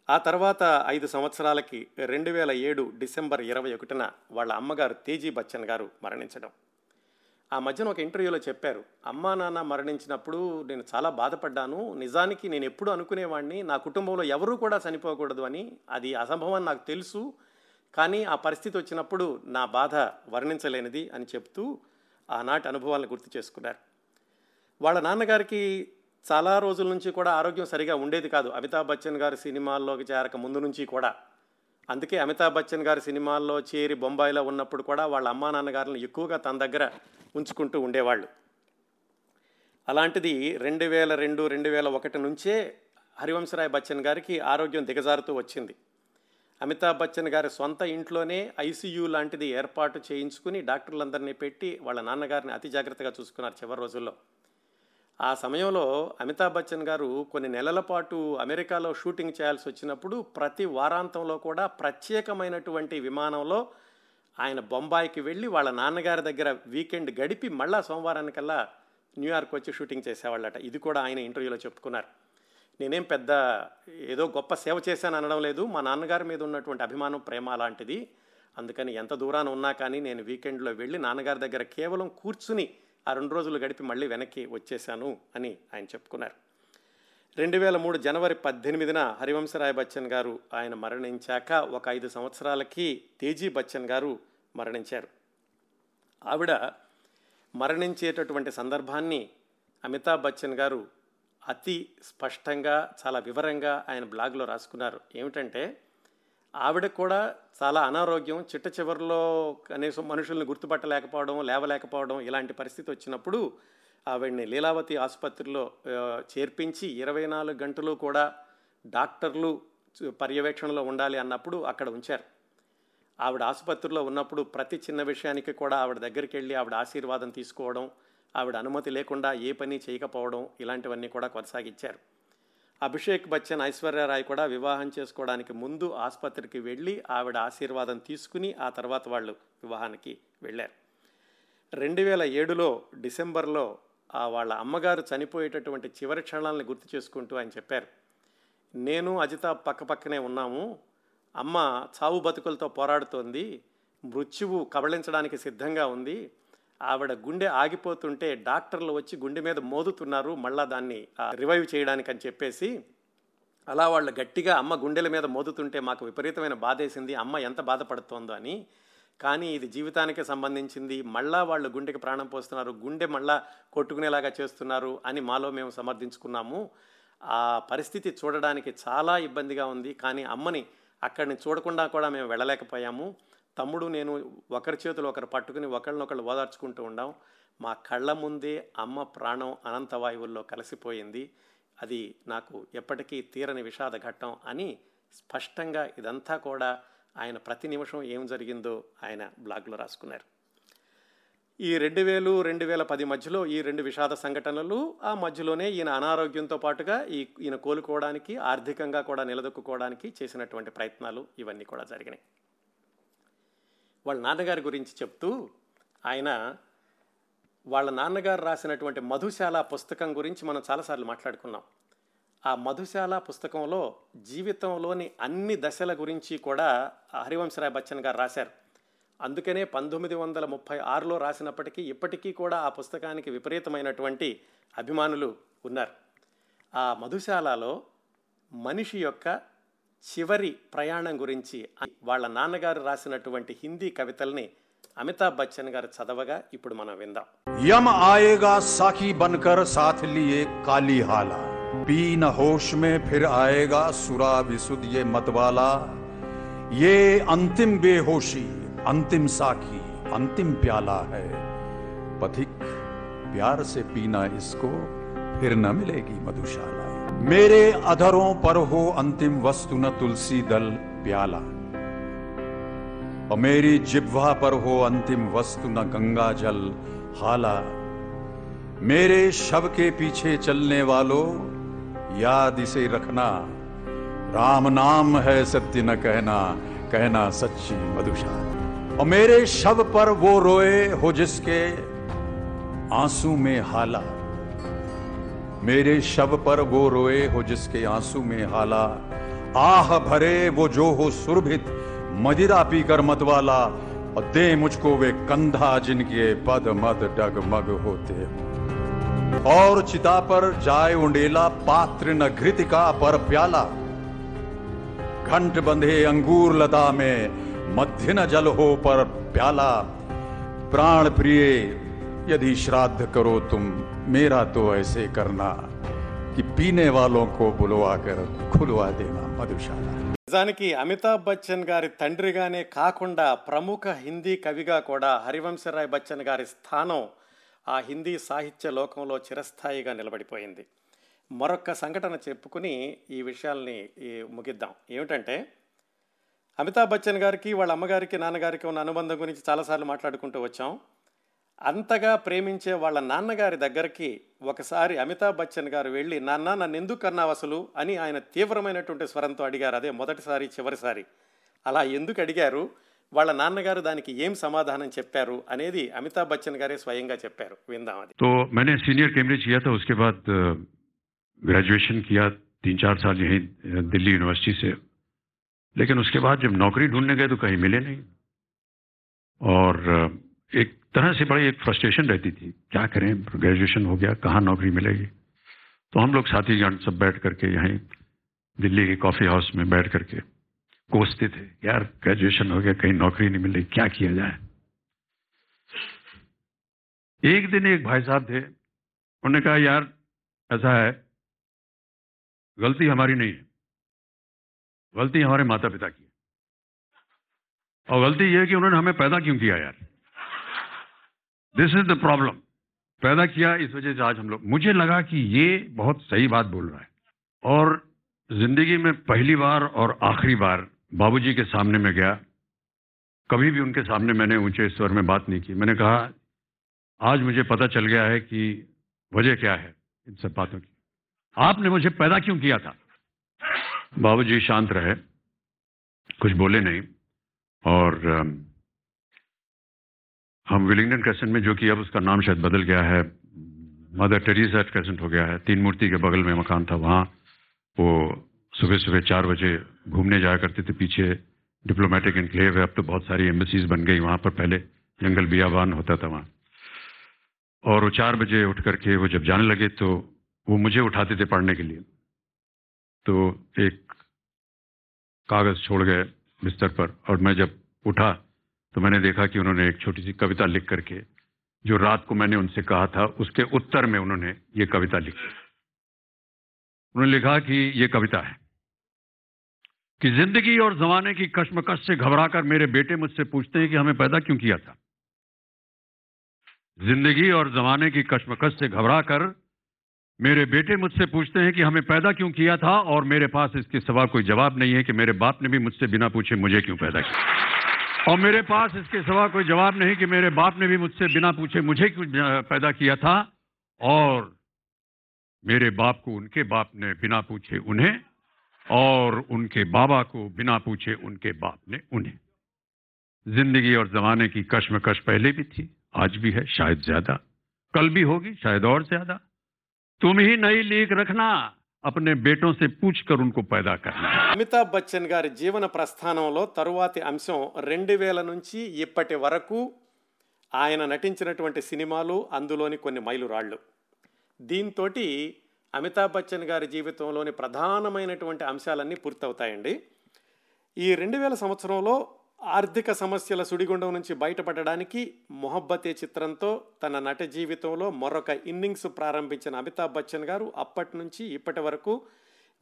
ఆ తర్వాత ఐదు సంవత్సరాలకి రెండు వేల ఏడు డిసెంబర్ ఇరవై ఒకటిన వాళ్ళ అమ్మగారు తేజీ బచ్చన్ గారు మరణించడం. ఆ మధ్యన ఒక ఇంటర్వ్యూలో చెప్పారు అమ్మా నాన్న మరణించినప్పుడు నేను చాలా బాధపడ్డాను. నిజానికి నేను ఎప్పుడు అనుకునేవాడిని నా కుటుంబంలో ఎవరూ కూడా చనిపోకూడదు అని. అది అసంభవం నాకు తెలుసు. కానీ ఆ పరిస్థితి వచ్చినప్పుడు నా బాధ వర్ణించలేనిది అని చెప్తూ ఆనాటి అనుభవాలను గుర్తు చేసుకున్నారు. వాళ్ళ నాన్నగారికి చాలా రోజుల నుంచి కూడా ఆరోగ్యం సరిగా ఉండేది కాదు. అమితాబ్ బచ్చన్ గారి సినిమాల్లోకి చేరక ముందు నుంచి కూడా. అందుకే అమితాబ్ బచ్చన్ గారి సినిమాల్లో చేరి బొంబాయిలో ఉన్నప్పుడు కూడా వాళ్ళ అమ్మా నాన్నగారిని ఎక్కువగా తన దగ్గర ఉంచుకుంటూ ఉండేవాళ్ళు. అలాంటిది రెండు వేల రెండు రెండు వేల ఒకటి నుంచే హరివంశరాయ్ బచ్చన్ గారికి ఆరోగ్యం దిగజారుతూ వచ్చింది. అమితాబ్ బచ్చన్ గారి సొంత ఇంట్లోనే ఐసీయూ లాంటిది ఏర్పాటు చేయించుకుని డాక్టర్లందరినీ పెట్టి వాళ్ళ నాన్నగారిని అతి జాగ్రత్తగా చూసుకున్నారు చివరి రోజుల్లో. ఆ సమయంలో అమితాబ్ బచ్చన్ గారు కొన్ని నెలల పాటు అమెరికాలో షూటింగ్ చేయాల్సి వచ్చినప్పుడు ప్రతి వారాంతంలో కూడా ప్రత్యేకమైనటువంటి విమానంలో ఆయన బొంబాయికి వెళ్ళి వాళ్ళ నాన్నగారి దగ్గర వీకెండ్ గడిపి మళ్ళా సోమవారానికల్లా న్యూయార్క్ వచ్చి షూటింగ్ చేసేవాళ్ళట. ఇది కూడా ఆయన ఇంటర్వ్యూలో చెప్పుకున్నారు. నేనేం పెద్ద ఏదో గొప్ప సేవ చేశాను అనడం లేదు. మా నాన్నగారి మీద ఉన్నటువంటి అభిమానం ప్రేమ లాంటిది అందుకని ఎంత దూరాన ఉన్నా కానీ నేను వీకెండ్లో వెళ్ళి నాన్నగారి దగ్గర కేవలం కూర్చుని ఆ రెండు రోజులు గడిపి మళ్ళీ వెనక్కి వచ్చేశాను అని ఆయన చెప్పుకున్నారు. రెండు వేల మూడు జనవరి పద్దెనిమిదిన హరివంశరాయ్ బచ్చన్ గారు ఆయన మరణించాక ఒక ఐదు సంవత్సరాలకి తేజీ బచ్చన్ గారు మరణించారు. ఆవిడ మరణించేటటువంటి సందర్భాన్ని అమితాబ్ బచ్చన్ గారు అతి స్పష్టంగా చాలా వివరంగా ఆయన బ్లాగ్లో రాసుకున్నారు. ఏమిటంటే ఆవిడ కూడా చాలా అనారోగ్యం చిట్ట చివరిలో కనీసం మనుషుల్ని గుర్తుపట్టలేకపోవడం లేవలేకపోవడం ఇలాంటి పరిస్థితి వచ్చినప్పుడు ఆవిడ్ని లీలావతి ఆసుపత్రిలో చేర్పించి ఇరవై నాలుగు గంటలు కూడా డాక్టర్లు పర్యవేక్షణలో ఉండాలి అన్నప్పుడు అక్కడ ఉంచారు. ఆవిడ ఆసుపత్రిలో ఉన్నప్పుడు ప్రతి చిన్న విషయానికి కూడా ఆవిడ దగ్గరికి వెళ్ళి ఆవిడ ఆశీర్వాదం తీసుకోవడం ఆవిడ అనుమతి లేకుండా ఏ పని చేయకపోవడం ఇలాంటివన్నీ కూడా కొనసాగించారు. అభిషేక్ బచ్చన్ ఐశ్వర్యరాయ్ కూడా వివాహం చేసుకోవడానికి ముందు ఆసుపత్రికి వెళ్ళి ఆవిడ ఆశీర్వాదం తీసుకుని ఆ తర్వాత వాళ్ళు వివాహానికి వెళ్ళారు. రెండు వేల ఏడులో డిసెంబర్లో ఆ వాళ్ళ అమ్మగారు చనిపోయేటటువంటి చివరి క్షణాలను గుర్తు చేసుకుంటూ ఆయన చెప్పారు నేను అజిత పక్క పక్కనే ఉన్నాము. అమ్మ చావు బతుకులతో పోరాడుతోంది. మృత్యువు కబళించడానికి సిద్ధంగా ఉంది. ఆవిడ గుండె ఆగిపోతుంటే డాక్టర్లు వచ్చి గుండె మీద మోదుతున్నారు మళ్ళా దాన్ని రివైవ్ చేయడానికి అని చెప్పేసి అలా వాళ్ళు గట్టిగా అమ్మ గుండెల మీద మోదుతుంటే మాకు విపరీతమైన బాధేసింది అమ్మ ఎంత బాధపడుతోందో అని. కానీ ఇది జీవితానికి సంబంధించింది మళ్ళా వాళ్ళు గుండెకి ప్రాణం పోస్తున్నారు గుండె మళ్ళా కొట్టుకునేలాగా చేస్తున్నారు అని మాలో మేము సమర్థించుకున్నాము. ఆ పరిస్థితి చూడడానికి చాలా ఇబ్బందిగా ఉంది కానీ అమ్మని అక్కడిని చూడకుండా కూడా మేము వెళ్ళలేకపోయాము. తమ్ముడు నేను ఒకరి చేతులు ఒకరు పట్టుకుని ఒకళ్ళనొకళ్ళు ఓదార్చుకుంటూ ఉండాం. మా కళ్ళ ముందే అమ్మ ప్రాణం అనంత వాయువుల్లో కలిసిపోయింది. అది నాకు ఎప్పటికీ తీరని విషాద ఘట్టం అని స్పష్టంగా ఇదంతా కూడా ఆయన ప్రతి నిమిషం ఏం జరిగిందో ఆయన బ్లాగ్లో రాసుకున్నారు. ఈ రెండు వేలు రెండు వేల పది మధ్యలో ఈ రెండు విషాద సంఘటనలు ఆ మధ్యలోనే ఈయన అనారోగ్యంతో పాటుగా ఈ ఈయన కోలుకోవడానికి ఆర్థికంగా కూడా నిలదొక్కుకోవడానికి చేసినటువంటి ప్రయత్నాలు ఇవన్నీ కూడా జరిగినాయి. వాళ్ళ నాన్నగారి గురించి చెప్తూ ఆయన వాళ్ళ నాన్నగారు రాసినటువంటి మధుశాల పుస్తకం గురించి మనం చాలాసార్లు మాట్లాడుకున్నాం. ఆ మధుశాల పుస్తకంలో జీవితంలోని అన్ని దశల గురించి కూడా హరివంశరాయ్ బచ్చన్ గారు రాశారు. అందుకనే పంతొమ్మిది వందల ముప్పై ఆరులో రాసినప్పటికీ ఇప్పటికీ కూడా ఆ పుస్తకానికి విపరీతమైనటువంటి అభిమానులు ఉన్నారు. ఆ మధుశాలలో మనిషి యొక్క చివరి ప్రయాణం గురించి వాళ్ళ నాన్నగారు రాసినటువంటి హిందీ కవితల్ని అమితాబ్ బచ్చన్ గారు చదవగా ఇప్పుడు మనం విందాం
यम आएगा साखी बनकर साथ लिए काली हाला पी न होश में फिर आएगा सुरा विसुद ये मतवाला ये अंतिम बेहोशी अंतिम साखी अंतिम प्याला है पथिक प्यार से पीना इसको फिर न मिलेगी मधुशाला मेरे अधरों पर हो अंतिम वस्तु न तुलसी दल प्याला। और मेरी जिह्वा पर हो अंतिम वस्तु न गंगा जल हाला। मेरे शव के पीछे चलने वालों, याद इसे रखना। राम नाम है सत्य न कहना कहना सच्ची मधुशाला और मेरे शव पर वो रोए हो जिसके आँसू में हाला। मेरे शव पर वो रोए हो जिसके आँसू में हाला। आह भरे वो जो हो सुरभित, मदिरा पीकर मतवाला और दे मुझको वे कंधा जिनके पद मद डगमग होते। और चिता पर जाए उंडेला, पात्र न घृतिका पर प्याला। घंट बंधे अंगूर लता में, मध्य न जल हो पर प्याला। प्राण प्रिय यदि श्राद्ध करो तुम मेरा तो ऐसे करना कि पीने वालों को बुलवा कर खुलवा देना मधुशाला
నిజానికి అమితాబ్ బచ్చన్ గారి తండ్రిగానే కాకుండా ప్రముఖ హిందీ కవిగా కూడా హరివంశరాయ్ బచ్చన్ గారి స్థానం ఆ హిందీ సాహిత్య లోకంలో చిరస్థాయిగా నిలబడిపోయింది మరొక సంఘటన చెప్పుకుని ఈ విషయాల్ని ఈ ముగిద్దాం ఏమిటంటే అమితాబ్ బచ్చన్ గారికి వాళ్ళ అమ్మగారికి నాన్నగారికి ఉన్న అనుబంధం గురించి చాలాసార్లు మాట్లాడుకుంటూ వచ్చాం అంతగా ప్రేమించే వాళ్ళ నాన్నగారి దగ్గరికి ఒకసారి అమితాబ్ బచ్చన్ గారు వెళ్ళి నాన్న నన్ను ఎందుకు అన్నావు అసలు అని ఆయన తీవ్రమైనటువంటి స్వరంతో అడిగారు అదే మొదటిసారి చివరిసారి అలా ఎందుకు అడిగారు వాళ్ళ నాన్నగారు దానికి ఏం సమాధానం చెప్పారు అనేది అమితాబ్ బచ్చన్ గారే స్వయంగా చెప్పారు విందాం అది
तो मैंने सीनियर कैम्ब्रिज किया था उसके बाद ग्रेजुएशन किया तीन चार साल यहीं अ, दिल्ली यूनिवर्सिटी से लेकिन उसके बाद जब नौकरी ढूंढने गए तो कहीं मिले नहीं और अ, एक तरह से बड़ी एक फ्रस्ट्रेशन रहती थी। क्या करें? ग्रेजुएशन हो गया, कहाँ नौकरी मिलेगी? तो हम लोग साथीगण सब बैठ करके यहीं दिल्ली के कॉफ़ी हाउस में बैठ करके कोसते थे। यार ग्रेजुएशन हो गया, कहीं नौकरी नहीं मिल रही क्या किया जाए? एक दिन एक भाई साहब थे। उन्होंने कहा, यार, ऐसा है, गलती हमारी नहीं है। गलती हमारे माता पिता की है। और गलती यह है कि उन्होंने हमें पैदा क्यों किया, यार? दिस इज़ द प्रॉब्लम पैदा किया, इस वजह से आज हम लोग। मुझे लगा कि ये बहुत सही बात बोल रहा है। और ज़िंदगी में पहली बार और आखिरी बार बाबूजी के सामने में गया। कभी भी उनके सामने मैंने ऊँचे स्वर में बात नहीं की। मैंने कहा, आज मुझे पता चल गया है कि वजह क्या है इन सब बातों की। आपने मुझे पैदा क्यों किया था? बाबूजी शांत रहे। कुछ बोले नहीं। और हम विलिंगडन क्रेसेंट में, जो कि अब उसका नाम शायद बदल गया है, मदर टेरेसा क्रेसेंट हो गया है। तीन मूर्ति के बगल में मकान था वहाँ। वो सुबह सुबह चार बजे घूमने जाया करते थे पीछे। डिप्लोमेटिक इनक्लेव है। अब तो बहुत सारी एम्बेसीज बन गई वहाँ पर पहले। जंगल बियाबान होता था वहाँ। और वो चार बजे उठ करके वो जब जाने लगे तो वो मुझे उठाते थे पढ़ने के लिए। तो एक कागज़ छोड़ गए बिस्तर पर और मैं जब उठा तो मैंने देखा कि उन्होंने एक छोटी सी कविता लिख करके, जो रात को मैंने उनसे कहा था, उसके उत्तर में उन्होंने ये कविता लिखी। उन्होंने लिखा कि ये कविता है कि ज़िंदगी और जमाने की कश्मकश से घबराकर मेरे बेटे मुझसे पूछते हैं कि हमें पैदा क्यों किया था। ज़िंदगी और जमाने की कश्मकश से घबराकर मेरे बेटे मुझसे पूछते हैं कि हमें पैदा क्यों किया था, और मेरे पास इसके सिवा कोई जवाब नहीं है कि मेरे बाप ने भी मुझसे बिना पूछे मुझे क्यों पैदा किया। और मेरे पास इसके सिवा कोई जवाब नहीं कि मेरे बाप ने भी मुझसे बिना पूछे मुझे क्यों पैदा किया था, और मेरे बाप को उनके बाप ने बिना पूछे उन्हें, और उनके बाबा को बिना पूछे उनके बाप ने उन्हें। ज़िंदगी और जमाने की कश्मकश पहले भी थी, आज भी है, शायद ज़्यादा। कल भी होगी, शायद और ज़्यादा। तुम ही नई लीक रखना। अपने बेटों से पूछ कर उनको पैदा करना
అమితాబ్ బచ్చన్ గారి జీవన ప్రస్థానంలో తరువాతి అంశం రెండు వేల నుంచి ఇప్పటి వరకు ఆయన నటించినటువంటి సినిమాలు అందులోని కొన్ని మైలురాళ్ళు దీంతో అమితాబ్ బచ్చన్ గారి జీవితంలోని ప్రధానమైనటువంటి అంశాలన్నీ పూర్తవుతాయండి ఈ రెండు వేల సంవత్సరంలో ఆర్థిక సమస్యల సుడిగుండం నుంచి బయటపడడానికి మొహబ్బతే చిత్రంతో తన నట జీవితంలో మరొక ఇన్నింగ్స్ ప్రారంభించిన అమితాబ్ బచ్చన్ గారు అప్పటి నుంచి ఇప్పటి వరకు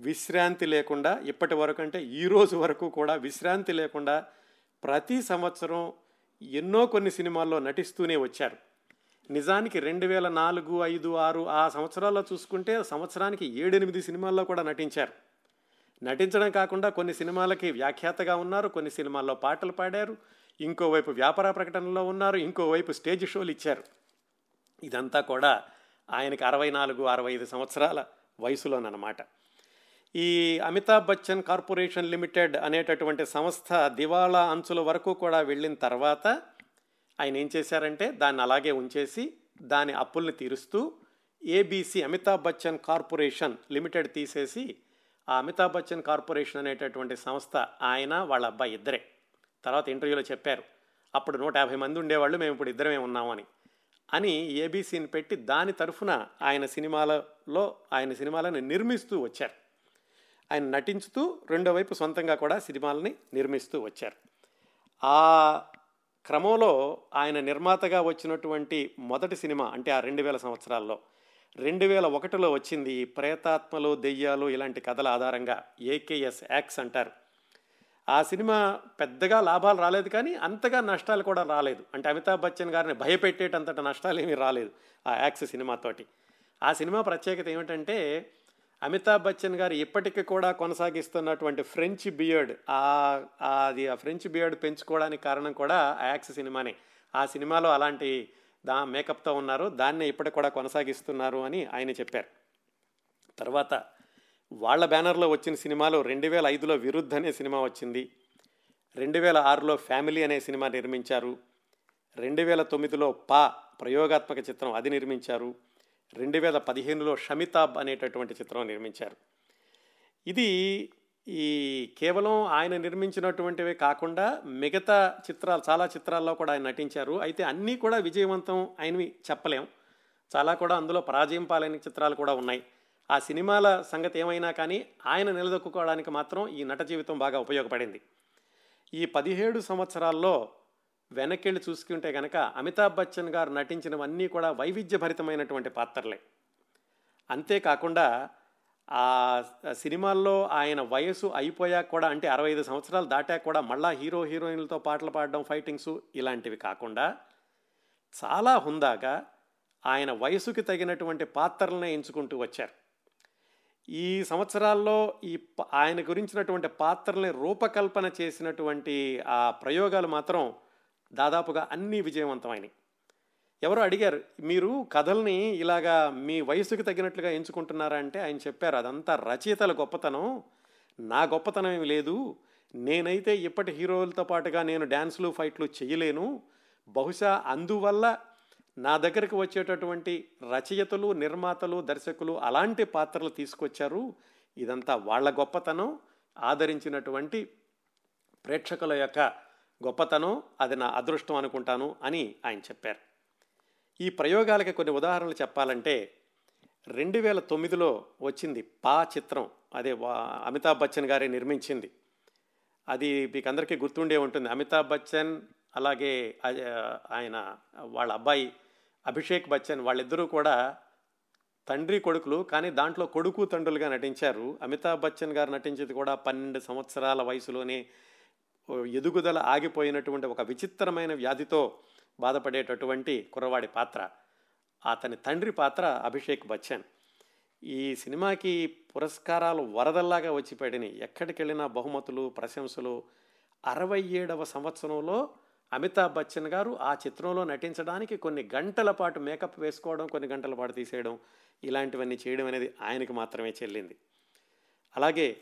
విశ్రాంతి లేకుండా ఇప్పటి వరకు అంటే ఈ రోజు వరకు కూడా విశ్రాంతి లేకుండా ప్రతి సంవత్సరం ఎన్నో కొన్ని సినిమాల్లో నటిస్తూనే వచ్చారు. నిజానికి రెండు వేల నాలుగు ఐదు ఆరు ఆ సంవత్సరాల్లో చూసుకుంటే సంవత్సరానికి ఏడెనిమిది సినిమాల్లో కూడా నటించారు. నటించడం కాకుండా కొన్ని సినిమాలకి వ్యాఖ్యాతగా ఉన్నారు కొన్ని సినిమాల్లో పాటలు పాడారు ఇంకోవైపు వ్యాపార ప్రకటనలో ఉన్నారు ఇంకోవైపు స్టేజ్ షోలు ఇచ్చారు. ఇదంతా కూడా ఆయనకి అరవై నాలుగు అరవై ఐదు సంవత్సరాల వయసులోనమాట ఈ అమితాబ్ బచ్చన్ కార్పొరేషన్ లిమిటెడ్ అనేటటువంటి సంస్థ దివాళా అంచుల వరకు కూడా వెళ్ళిన తర్వాత ఆయన ఏం చేశారంటే దాన్ని అలాగే ఉంచేసి దాని అప్పుల్ని తీరుస్తూ ABC Amitabh Bachchan corporation limited తీసేసి ఆ అమితాబ్ బచ్చన్ కార్పొరేషన్ అనేటటువంటి సంస్థ ఆయన వాళ్ళ అబ్బాయి ఇద్దరే. తర్వాత ఇంటర్వ్యూలో చెప్పారు అప్పుడు నూట యాభై మంది ఉండేవాళ్ళు మేము ఇప్పుడు ఇద్దరమే ఉన్నామని అని. ఏబీసీని పెట్టి దాని తరఫున ఆయన సినిమాలలో ఆయన సినిమాలను నిర్మిస్తూ వచ్చారు. ఆయన నటించుతూ రెండో వైపు సొంతంగా కూడా సినిమాలని నిర్మిస్తూ వచ్చారు. ఆ క్రమంలో ఆయన నిర్మాతగా వచ్చినటువంటి మొదటి సినిమా అంటే ఆ రెండు వేల సంవత్సరాల్లో రెండు వేల ఒకటిలో వచ్చింది ప్రేతాత్మలు దెయ్యాలు ఇలాంటి కథల ఆధారంగా ఏకేఎస్ యాక్స్ అంటారు. ఆ సినిమా పెద్దగా లాభాలు రాలేదు కానీ అంతగా నష్టాలు కూడా రాలేదు. అంటే అమితాబ్ బచ్చన్ గారిని భయపెట్టేటంతట నష్టాలు ఏమీ రాలేదు ఆ యాక్స్ సినిమాతోటి. ఆ సినిమా ప్రత్యేకత ఏమిటంటే అమితాబ్ బచ్చన్ గారు ఇప్పటికీ కూడా కొనసాగిస్తున్నటువంటి ఫ్రెంచ్ బియర్డ్ అది ఆ ఫ్రెంచ్ బియర్డ్ పెంచుకోవడానికి కారణం కూడా ఆ యాక్స్ సినిమానే. ఆ సినిమాలో అలాంటి దా మేకప్తో ఉన్నారు దాన్నే ఇప్పటికి కూడా కొనసాగిస్తున్నారు అని ఆయన చెప్పారు. తర్వాత వాళ్ళ బ్యానర్లో వచ్చిన సినిమాలు రెండు వేల ఐదులో విరుద్ధ అనే సినిమా వచ్చింది రెండు వేల ఆరులో ఫ్యామిలీ అనే సినిమా నిర్మించారు రెండు వేల తొమ్మిదిలో పా ప్రయోగాత్మక చిత్రం అది నిర్మించారు రెండు వేల పదిహేనులో షమితాబ్ అనేటటువంటి చిత్రం నిర్మించారు. ఇది ఈ కేవలం ఆయన నిర్మించినటువంటివే కాకుండా మిగతా చిత్రాలు చాలా చిత్రాల్లో కూడా ఆయన నటించారు. అయితే అన్నీ కూడా విజయవంతం అయినవి చెప్పలేం. చాలా కూడా అందులో పరాజయం పాలైన చిత్రాలు కూడా ఉన్నాయి. ఆ సినిమాల సంగతి ఏమైనా కానీ ఆయన నిలదొక్కుకోవడానికి మాత్రం ఈ నట జీవితం బాగా ఉపయోగపడింది. ఈ పదిహేడు సంవత్సరాల్లో వెనక్కిళ్ళు చూసుకుంటే కనుక అమితాబ్ బచ్చన్ గారు నటించినవన్నీ కూడా వైవిధ్యభరితమైనటువంటి పాత్రలే. అంతేకాకుండా ఆ సినిమాల్లో ఆయన వయసు అయిపోయాక కూడా అంటే అరవై ఐదు సంవత్సరాలు దాటాక కూడా మళ్ళా హీరో హీరోయిన్లతో పాటలు పాడడం ఫైటింగ్స్ ఇలాంటివి కాకుండా చాలా హుందాగా ఆయన వయసుకి తగినటువంటి పాత్రలనే ఎంచుకుంటూ వచ్చారు. ఈ సంవత్సరాల్లో ఈ ఆయన గురించినటువంటి పాత్రల్ని రూపకల్పన చేసినటువంటి ఆ ప్రయోగాలు మాత్రం దాదాపుగా అన్నీ విజయవంతమైనవి ఎవరో అడిగారు మీరు కథల్ని ఇలాగా మీ వయసుకి తగినట్లుగా ఎంచుకుంటున్నారా? అంటే ఆయన చెప్పారు అదంతా రచయితల గొప్పతనం. నా గొప్పతనం ఏమి లేదు. నేనైతే ఇప్పటి హీరోలతో పాటుగా నేను డ్యాన్సులు ఫైట్లు చేయలేను. బహుశా అందువల్ల నా దగ్గరికి వచ్చేటటువంటి రచయితలు నిర్మాతలు దర్శకులు అలాంటి పాత్రలు తీసుకొచ్చారు. ఇదంతా వాళ్ళ గొప్పతనం. ఆదరించినటువంటి ప్రేక్షకుల యొక్క గొప్పతనం. అది నా అదృష్టం అనుకుంటాను అని ఆయన చెప్పారు. ఈ ప్రయోగాలకి కొన్ని ఉదాహరణలు చెప్పాలంటే రెండు వేల తొమ్మిదిలో వచ్చింది పా చిత్రం. అదే వా- అమితాబ్ బచ్చన్ గారే నిర్మించింది. అది మీకు అందరికీ గుర్తుండే ఉంటుంది. అమితాబ్ బచ్చన్ అలాగే ఆయన వాళ్ళ అబ్బాయి అభిషేక్ బచ్చన్ వాళ్ళిద్దరూ కూడా తండ్రి కొడుకులు కానీ దాంట్లో కొడుకు తండ్రులుగా నటించారు. అమితాబ్ బచ్చన్ గారు నటించేది కూడా పన్నెండు సంవత్సరాల వయసులోనే ఎదుగుదల ఆగిపోయినటువంటి ఒక విచిత్రమైన వ్యాధితో బాధపడేటటువంటి కుర్రవాడి పాత్ర అతని తండ్రి పాత్ర అభిషేక్ బచ్చన్. ఈ సినిమాకి పురస్కారాలు వరదల్లాగా వచ్చి పడినాయి. ఎక్కడికి వెళ్ళినా బహుమతులు ప్రశంసలు. అరవై ఏడవ సంవత్సరంలో అమితాబ్ బచ్చన్ గారు ఆ చిత్రంలో నటించడానికి కొన్ని గంటల పాటు మేకప్ వేసుకోవడం కొన్ని గంటల పాటు తీసేయడం ఇలాంటివన్నీ చేయడం అనేది ఆయనకి మాత్రమే చెల్లింది. అలాగే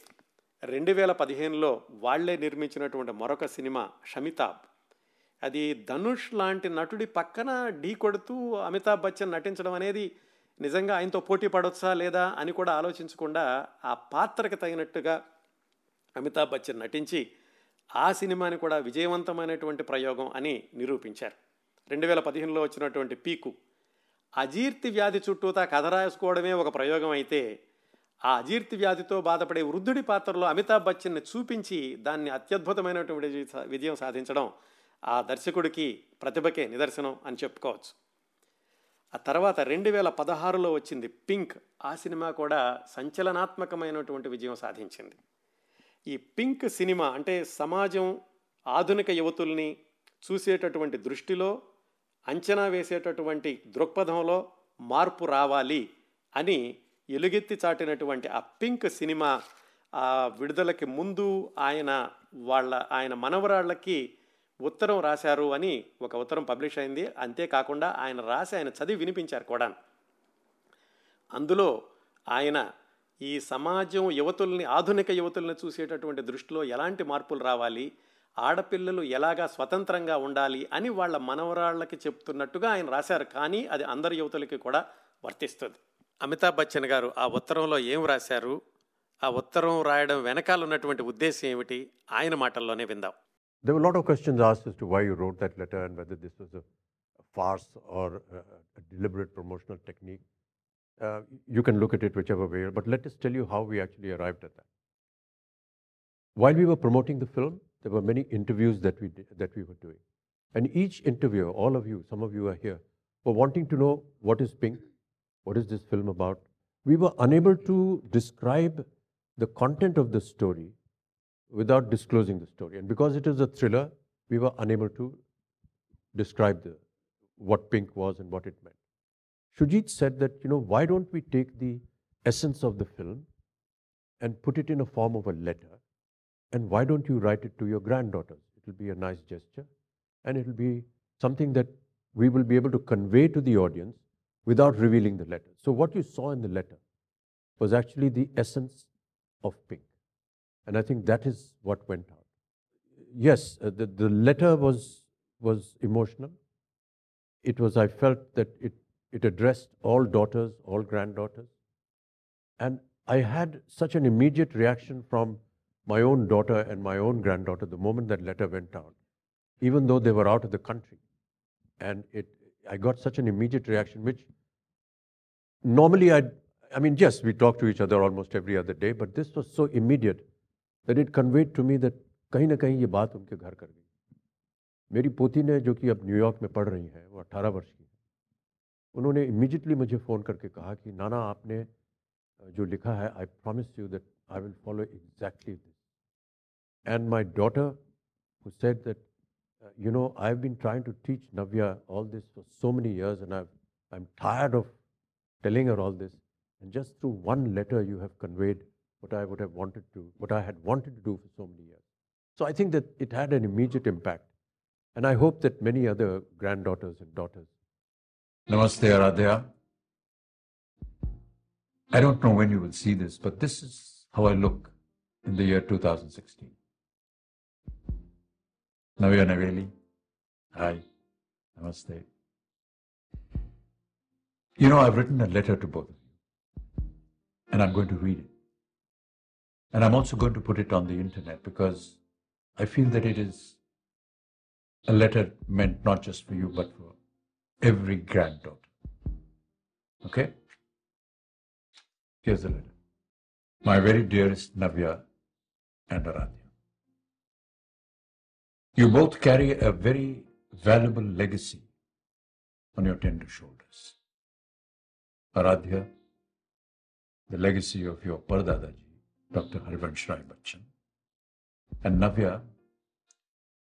రెండు వేల పదిహేనులో వాళ్ళే నిర్మించినటువంటి మరొక సినిమా షమితాబ్. అది ధనుష్ లాంటి నటుడి పక్కన ఢీ కొడుతూ అమితాబ్ బచ్చన్ నటించడం అనేది నిజంగా ఆయనతో పోటీ పడొచ్చా లేదా అని కూడా ఆలోచించకుండా ఆ పాత్రకు తగినట్టుగా అమితాబ్ బచ్చన్ నటించి ఆ సినిమాని కూడా విజయవంతమైనటువంటి ప్రయోగం అని నిరూపించారు. రెండు వేల పదిహేనులో వచ్చినటువంటి పీకు అజీర్తి వ్యాధి చుట్టూతా కథ రాసుకోవడమే ఒక ప్రయోగం అయితే ఆ అజీర్తి వ్యాధితో బాధపడే వృద్ధుడి పాత్రలో అమితాబ్ బచ్చన్ని చూపించి దాన్ని అత్యద్భుతమైనటువంటి విజయం సాధించడం ఆ దర్శకుడికి ప్రతిభకే నిదర్శనం అని చెప్పుకోవచ్చు. ఆ తర్వాత రెండు వేల పదహారులో వచ్చింది పింక్. ఆ సినిమా కూడా సంచలనాత్మకమైనటువంటి విజయం సాధించింది. ఈ పింక్ సినిమా అంటే సమాజం ఆధునిక యువతుల్ని చూసేటటువంటి దృష్టిలో అంచనా వేసేటటువంటి దృక్పథంలో మార్పు రావాలి అని ఎలుగెత్తి చాటినటువంటి ఆ పింక్ సినిమా ఆ విడుదలకి ముందు ఆయన వాళ్ళ ఆయన మనవరాళ్ళకి ఉత్తరం రాశారు అని ఒక ఉత్తరం పబ్లిష్ అయింది. అంతేకాకుండా ఆయన రాసి ఆయన చదివి వినిపించారు కూడా. అందులో ఆయన ఈ సమాజం యువతుల్ని ఆధునిక యువతుల్ని చూసేటటువంటి దృష్టిలో ఎలాంటి మార్పులు రావాలి? ఆడపిల్లలు ఎలాగా స్వతంత్రంగా ఉండాలి అని వాళ్ళ మనవరాళ్ళకి చెప్తున్నట్టుగా ఆయన రాశారు. కానీ అది అందరి యువతులకి కూడా వర్తిస్తుంది. అమితాబ్ బచ్చన్ గారు ఆ ఉత్తరంలో ఏం రాశారు? ఆ ఉత్తరం రాయడం వెనకాల ఉన్నటువంటి ఉద్దేశం ఏమిటి? ఆయన మాటల్లోనే విందాం.
There were a lot of questions asked as to why you wrote that letter and whether this was a, farce or a, a deliberate promotional technique. Uh, you can look at it whichever way, but let us tell you how we actually arrived at that. While we were promoting the film, there were many interviews that we did, that we were doing, and each interviewer, all of you, some of you are here, were wanting to know what is Pink, what is this film about. We were unable to describe the content of the story without disclosing the story. And because it is a thriller, we were unable to describe the, what Pink was and what it meant. Shujit said that, you know, why don't we take the essence of the film and put it in a form of a letter? And why don't you write it to your granddaughters? It will be a nice gesture and it will be something that we will be able to convey to the audience without revealing the letter. So, what you saw in the letter was actually the essence of Pink. And I think that is what went out. Yes, uh, the, the letter was, was emotional. It was, I felt that it, it addressed all daughters, all granddaughters. And I had such an immediate reaction from my own daughter and my own granddaughter the moment that letter went out, even though they were out of the country. And it, I got such an immediate reaction, which normally I, I mean, yes, we talk to each other almost every other day, but this was so immediate that it conveyed to me that कहीं ना कहीं ये बात उनके घर कर गई। मेरी पोती ने, जो कि अब न्यूयॉर्क में पढ़ रही हैं, वो अट्ठारह वर्ष की उन्होंने इमिजिएटली मुझे फ़ोन करके कहा कि, नाना, आपने जो लिखा है I promise you that I will follow exactly this and my daughter who said that you know I have been trying to teach Navya all this for so many years and I I am tired of telling her all this and just to one letter you have conveyed what I would have wanted to, what I had wanted to do for so many years. So I think that it had an immediate impact. And I hope that many other granddaughters and daughters
Namaste, Aradhya. I don't know when you will see this, but this is how I look in the year 2016. Navya Naveli. Hi. Namaste. You know, I've written a letter to both of you, and I'm going to read it. And I'm also going to put it on the internet because I feel that it is a letter meant not just for you, but for every granddaughter. Okay? Here's the letter. My very dearest Navya and Aradhya. You both carry a very valuable legacy on your tender shoulders. Aradhya, the legacy of your Pardadaji, Dr. Harivansh Rai Bachchan, and Navya,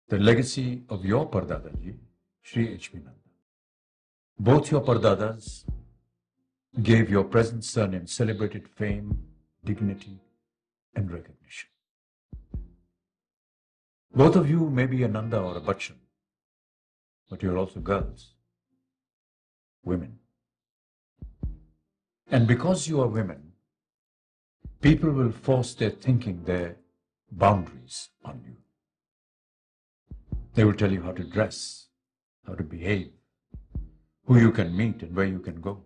the legacy of your Pardadaji, Sri H.P. Nanda. Both your Pardadas gave your present surname celebrated fame, dignity, and recognition. Both of you may be a Nanda or a Bachchan, but you're also girls, women. And because you are women, people will force their thinking, their boundaries on you. They will tell you how to dress, how to behave, who you can meet and where you can go.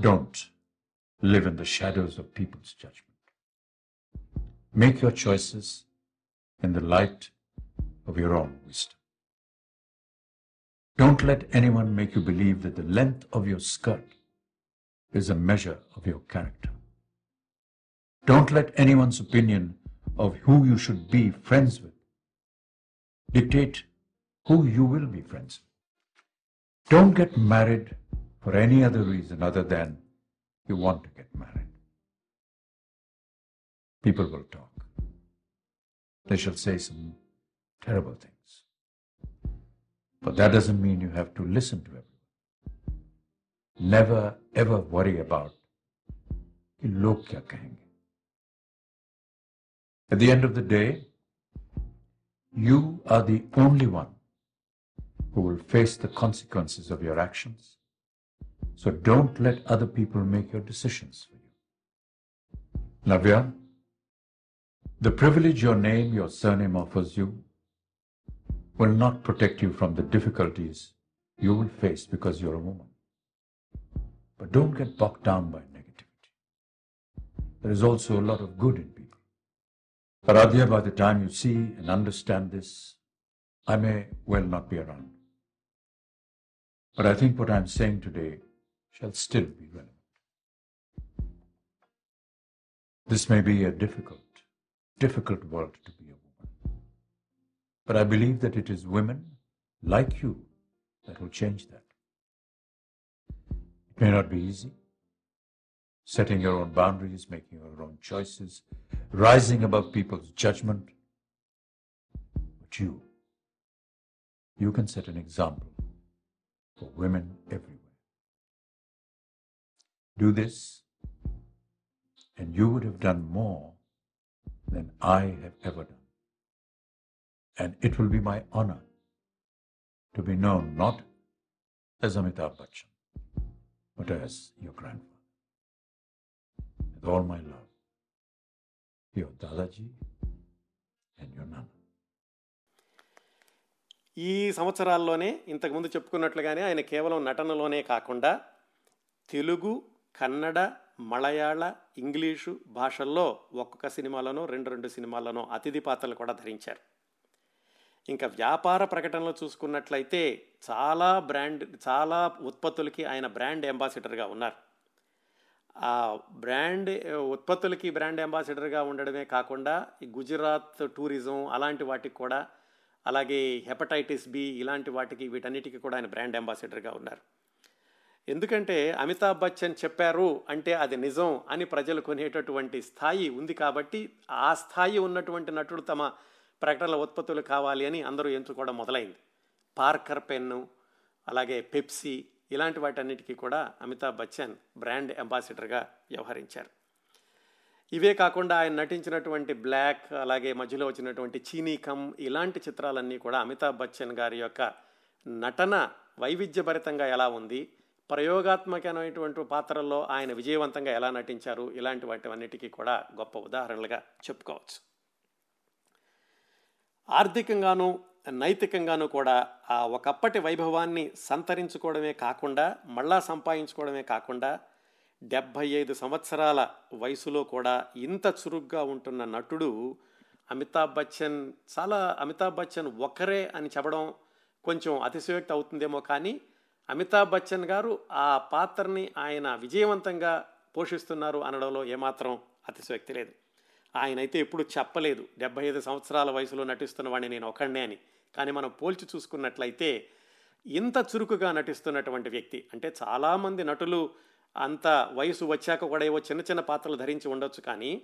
Don't live in the shadows of people's judgment. Make your choices in the light of your own wisdom. Don't let anyone make you believe that the length of your skirt is a measure of your character. Don't let anyone's opinion of who you should be friends with dictate who you will be friends with. Don't get married for any other reason other than you want to get married. People will talk. They shall say some terrible things. But that doesn't mean you have to listen to everyone Never ever worry about कि लोग क्या कहेंगे. At the end of the day, you are the only one who will face the consequences of your actions. So don't let other people make your decisions for you. Navya, the privilege your name, your surname offers you will not protect you from the difficulties you will face because you're a woman. But don't get bogged down by negativity. There is also a lot of good in people. Aradhya, by the time you see and understand this, I may well not be around. But I think what I'm saying today shall still be relevant. This may be a difficult, difficult world to be a woman. But I believe that it is women like you that will change that. May not be easy. Setting your own boundaries, making your own choices, rising above people's judgment. But you, you can set an example for women everywhere. Do this, and you would have done more than I have ever done. And it will be my honor to be known not as Amitabh Bachchan, but as your grandfather. With all my love, your Dadaji and your Nana.
ఈ సంవత్సరాల్లోనే ఇంతకుముందు చెప్పుకున్నట్లుగానే ఆయన కేవలం నటనలోనే కాకుండా తెలుగు కన్నడ మలయాళ ఇంగ్లీషు భాషల్లో ఒక్కొక్క సినిమాలను రెండు రెండు సినిమాలను అతిథి పాత్రలు కూడా ధరించారు ఇంకా వ్యాపార ప్రకటనలు చూసుకున్నట్లయితే చాలా బ్రాండ్ చాలా ఉత్పత్తులకి ఆయన బ్రాండ్ అంబాసిడర్గా ఉన్నారు. ఆ బ్రాండ్ ఉత్పత్తులకి బ్రాండ్ అంబాసిడర్గా ఉండడమే కాకుండా గుజరాత్ టూరిజం అలాంటి వాటికి కూడా అలాగే హెపటైటిస్ బి ఇలాంటి వాటికి వీటన్నిటికీ కూడా ఆయన బ్రాండ్ అంబాసిడర్గా ఉన్నారు. ఎందుకంటే అమితాబ్ బచ్చన్ చెప్పారు అంటే అది నిజం అని ప్రజలు కొనేటటువంటి స్థాయి ఉంది కాబట్టి ఆ స్థాయి ఉన్నటువంటి నటుడు తమ ప్రకటనల ఉత్పత్తులు కావాలి అని అందరూ ఎంచుకోవడం మొదలైంది. పార్కర్ పెన్ను అలాగే పెప్సీ ఇలాంటి వాటన్నిటికీ కూడా అమితాబ్ బచ్చన్ బ్రాండ్ అంబాసిడర్గా వ్యవహరించారు. ఇవే కాకుండా ఆయన నటించినటువంటి బ్లాక్ అలాగే మధ్యలో వచ్చినటువంటి చీనీ కమ్ ఇలాంటి చిత్రాలన్నీ కూడా అమితాబ్ బచ్చన్ గారి యొక్క నటన వైవిధ్యభరితంగా ఎలా ఉంది ప్రయోగాత్మకమైనటువంటి పాత్రల్లో ఆయన విజయవంతంగా ఎలా నటించారు ఇలాంటి వాటివన్నిటికీ కూడా గొప్ప ఉదాహరణలుగా చెప్పుకోవచ్చు. ఆర్థికంగాను నైతికంగాను కూడా ఆ ఒకప్పటి వైభవాన్ని సంతరించుకోవడమే కాకుండా మళ్ళా సంపాదించుకోవడమే కాకుండా డెబ్భై ఐదు సంవత్సరాల వయసులో కూడా ఇంత చురుగ్గా ఉంటున్న నటుడు అమితాబ్ బచ్చన్ చాలా అమితాబ్ బచ్చన్ ఒక్కరే అని చెప్పడం కొంచెం అతిశయోక్తి అవుతుందేమో కానీ అమితాబ్ బచ్చన్ గారు ఆ పాత్రని ఆయన విజయవంతంగా పోషిస్తున్నారు అనడంలో ఏమాత్రం అతిశయోక్తి లేదు. ఆయన అయితే ఎప్పుడు చెప్పలేదు. డెబ్బై ఐదు సంవత్సరాల వయసులో నటిస్తున్న వాడిని నేను ఒకడినే అని. కానీ మనం పోల్చి చూసుకున్నట్లయితే ఇంత చురుకుగా నటిస్తున్నటువంటి వ్యక్తి అంటే చాలామంది నటులు అంత వయసు వచ్చాక కూడా ఏవో చిన్న చిన్న పాత్రలు ధరించి ఉండొచ్చు కానీ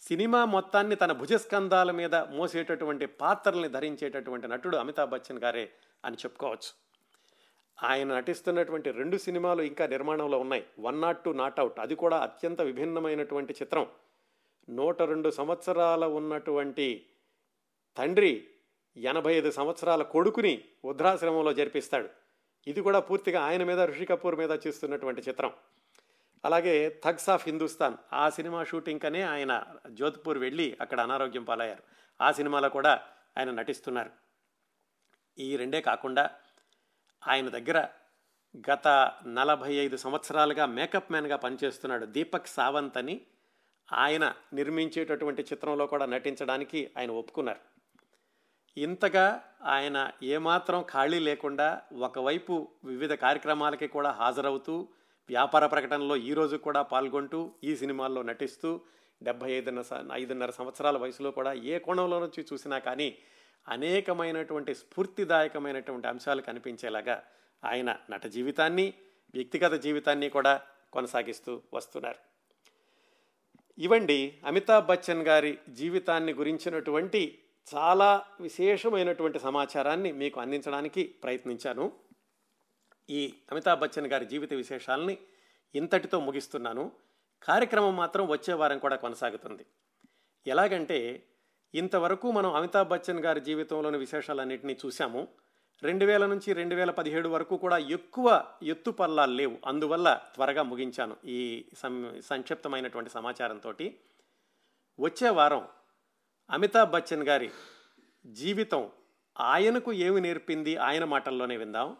సినిమా మొత్తాన్ని తన భుజస్కంధాల మీద మోసేటటువంటి పాత్రల్ని ధరించేటటువంటి నటుడు అమితాబ్ బచ్చన్ గారే అని చెప్పుకోవచ్చు. ఆయన నటిస్తున్నటువంటి రెండు సినిమాలు ఇంకా నిర్మాణంలో ఉన్నాయి. One not two not out. అది కూడా అత్యంత విభిన్నమైనటువంటి చిత్రం. నూట రెండు సంవత్సరాల ఉన్నటువంటి తండ్రి ఎనభై ఐదు సంవత్సరాల కొడుకుని వృద్ధాశ్రమంలో జరిపిస్తాడు. ఇది కూడా పూర్తిగా ఆయన మీద ఋషి కపూర్ మీద చేస్తున్నటువంటి చిత్రం. అలాగే థగ్స్ ఆఫ్ హిందుస్థాన్ ఆ సినిమా షూటింగ్కనే ఆయన జోధ్పూర్ వెళ్ళి అక్కడ అనారోగ్యం పాలయ్యారు. ఆ సినిమాలో కూడా ఆయన నటిస్తున్నారు. ఈ రెండే కాకుండా ఆయన దగ్గర గత నలభై ఐదు సంవత్సరాలుగా మేకప్ మ్యాన్గా పనిచేస్తున్నాడు దీపక్ సావంత్ అని ఆయన నిర్మించేటటువంటి చిత్రంలో కూడా నటించడానికి ఆయన ఒప్పుకున్నారు. ఇంతగా ఆయన ఏమాత్రం ఖాళీ లేకుండా ఒకవైపు వివిధ కార్యక్రమాలకి కూడా హాజరవుతూ వ్యాపార ప్రకటనలో ఈరోజు కూడా పాల్గొంటూ ఈ సినిమాల్లో నటిస్తూ డెబ్బై ఐదున్నర ఐదున్నర సంవత్సరాల వయసులో కూడా ఏ కోణంలో నుంచి చూసినా కానీ అనేకమైనటువంటి స్ఫూర్తిదాయకమైనటువంటి అంశాలు కనిపించేలాగా ఆయన నట జీవితాన్ని వ్యక్తిగత జీవితాన్ని కూడా కొనసాగిస్తూ వస్తున్నారు. ఇవండి అమితాబ్ బచ్చన్ గారి జీవితాన్ని గురించినటువంటి చాలా విశేషమైనటువంటి సమాచారాన్ని మీకు అందించడానికి ప్రయత్నించాను. ఈ అమితాబ్ బచ్చన్ గారి జీవిత విశేషాలని ఇంతటితో ముగిస్తున్నాను. కార్యక్రమం మాత్రం వచ్చే వారం కూడా కొనసాగుతుంది. ఎలాగంటే ఇంతవరకు మనం అమితాబ్ బచ్చన్ గారి జీవితంలోని విశేషాలన్నింటినీ చూశాము. రెండు వేల నుంచి రెండు వేల పదిహేడు వరకు కూడా ఎక్కువ ఎత్తు పల్లాలు లేవు. అందువల్ల త్వరగా ముగించాను ఈ సం సంక్షిప్తమైనటువంటి సమాచారంతో వచ్చే వారం అమితాబ్ బచ్చన్ గారి జీవితం ఆయనకు ఏమి నేర్పింది ఆయన మాటల్లోనే విందాం.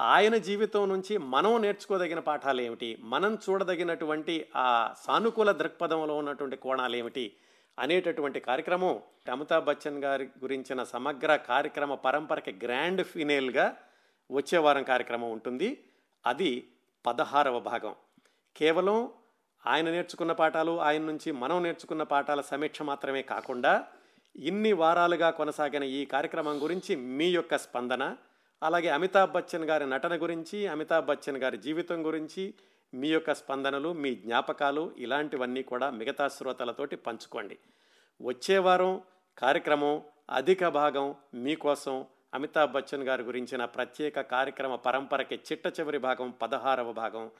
ఆయన జీవితం నుంచి మనం నేర్చుకోదగిన పాఠాలు ఏమిటి మనం చూడదగినటువంటి ఆ సానుకూల దృక్పథంలో ఉన్నటువంటి కోణాలు ఏమిటి అనేటటువంటి కార్యక్రమం అమితాబ్ బచ్చన్ గారి గురించిన సమగ్ర కార్యక్రమ పరంపరకి గ్రాండ్ ఫినేల్గా వచ్చే వారం కార్యక్రమం ఉంటుంది. అది పదహారవ భాగం. కేవలం ఆయన నేర్చుకున్న పాఠాలు ఆయన నుంచి మనం నేర్చుకున్న పాఠాల సమీక్ష మాత్రమే కాకుండా ఇన్ని వారాలుగా కొనసాగిన ఈ కార్యక్రమం గురించి మీ యొక్క స్పందన అలాగే అమితాబ్ బచ్చన్ గారి నటన గురించి అమితాబ్ బచ్చన్ గారి జీవితం గురించి మీ యొక్క స్పందనలు మీ జ్ఞాపకాలు ఇలాంటివన్నీ కూడా మిగతా శ్రోతలతోటి పంచుకోండి. వచ్చే వారం కార్యక్రమం అధిక భాగం మీకోసం అమితాబ్ బచ్చన్ గారి గురించిన ప్రత్యేక కార్యక్రమ పరంపరకి చిట్ట చివరి భాగం పదహారవ భాగం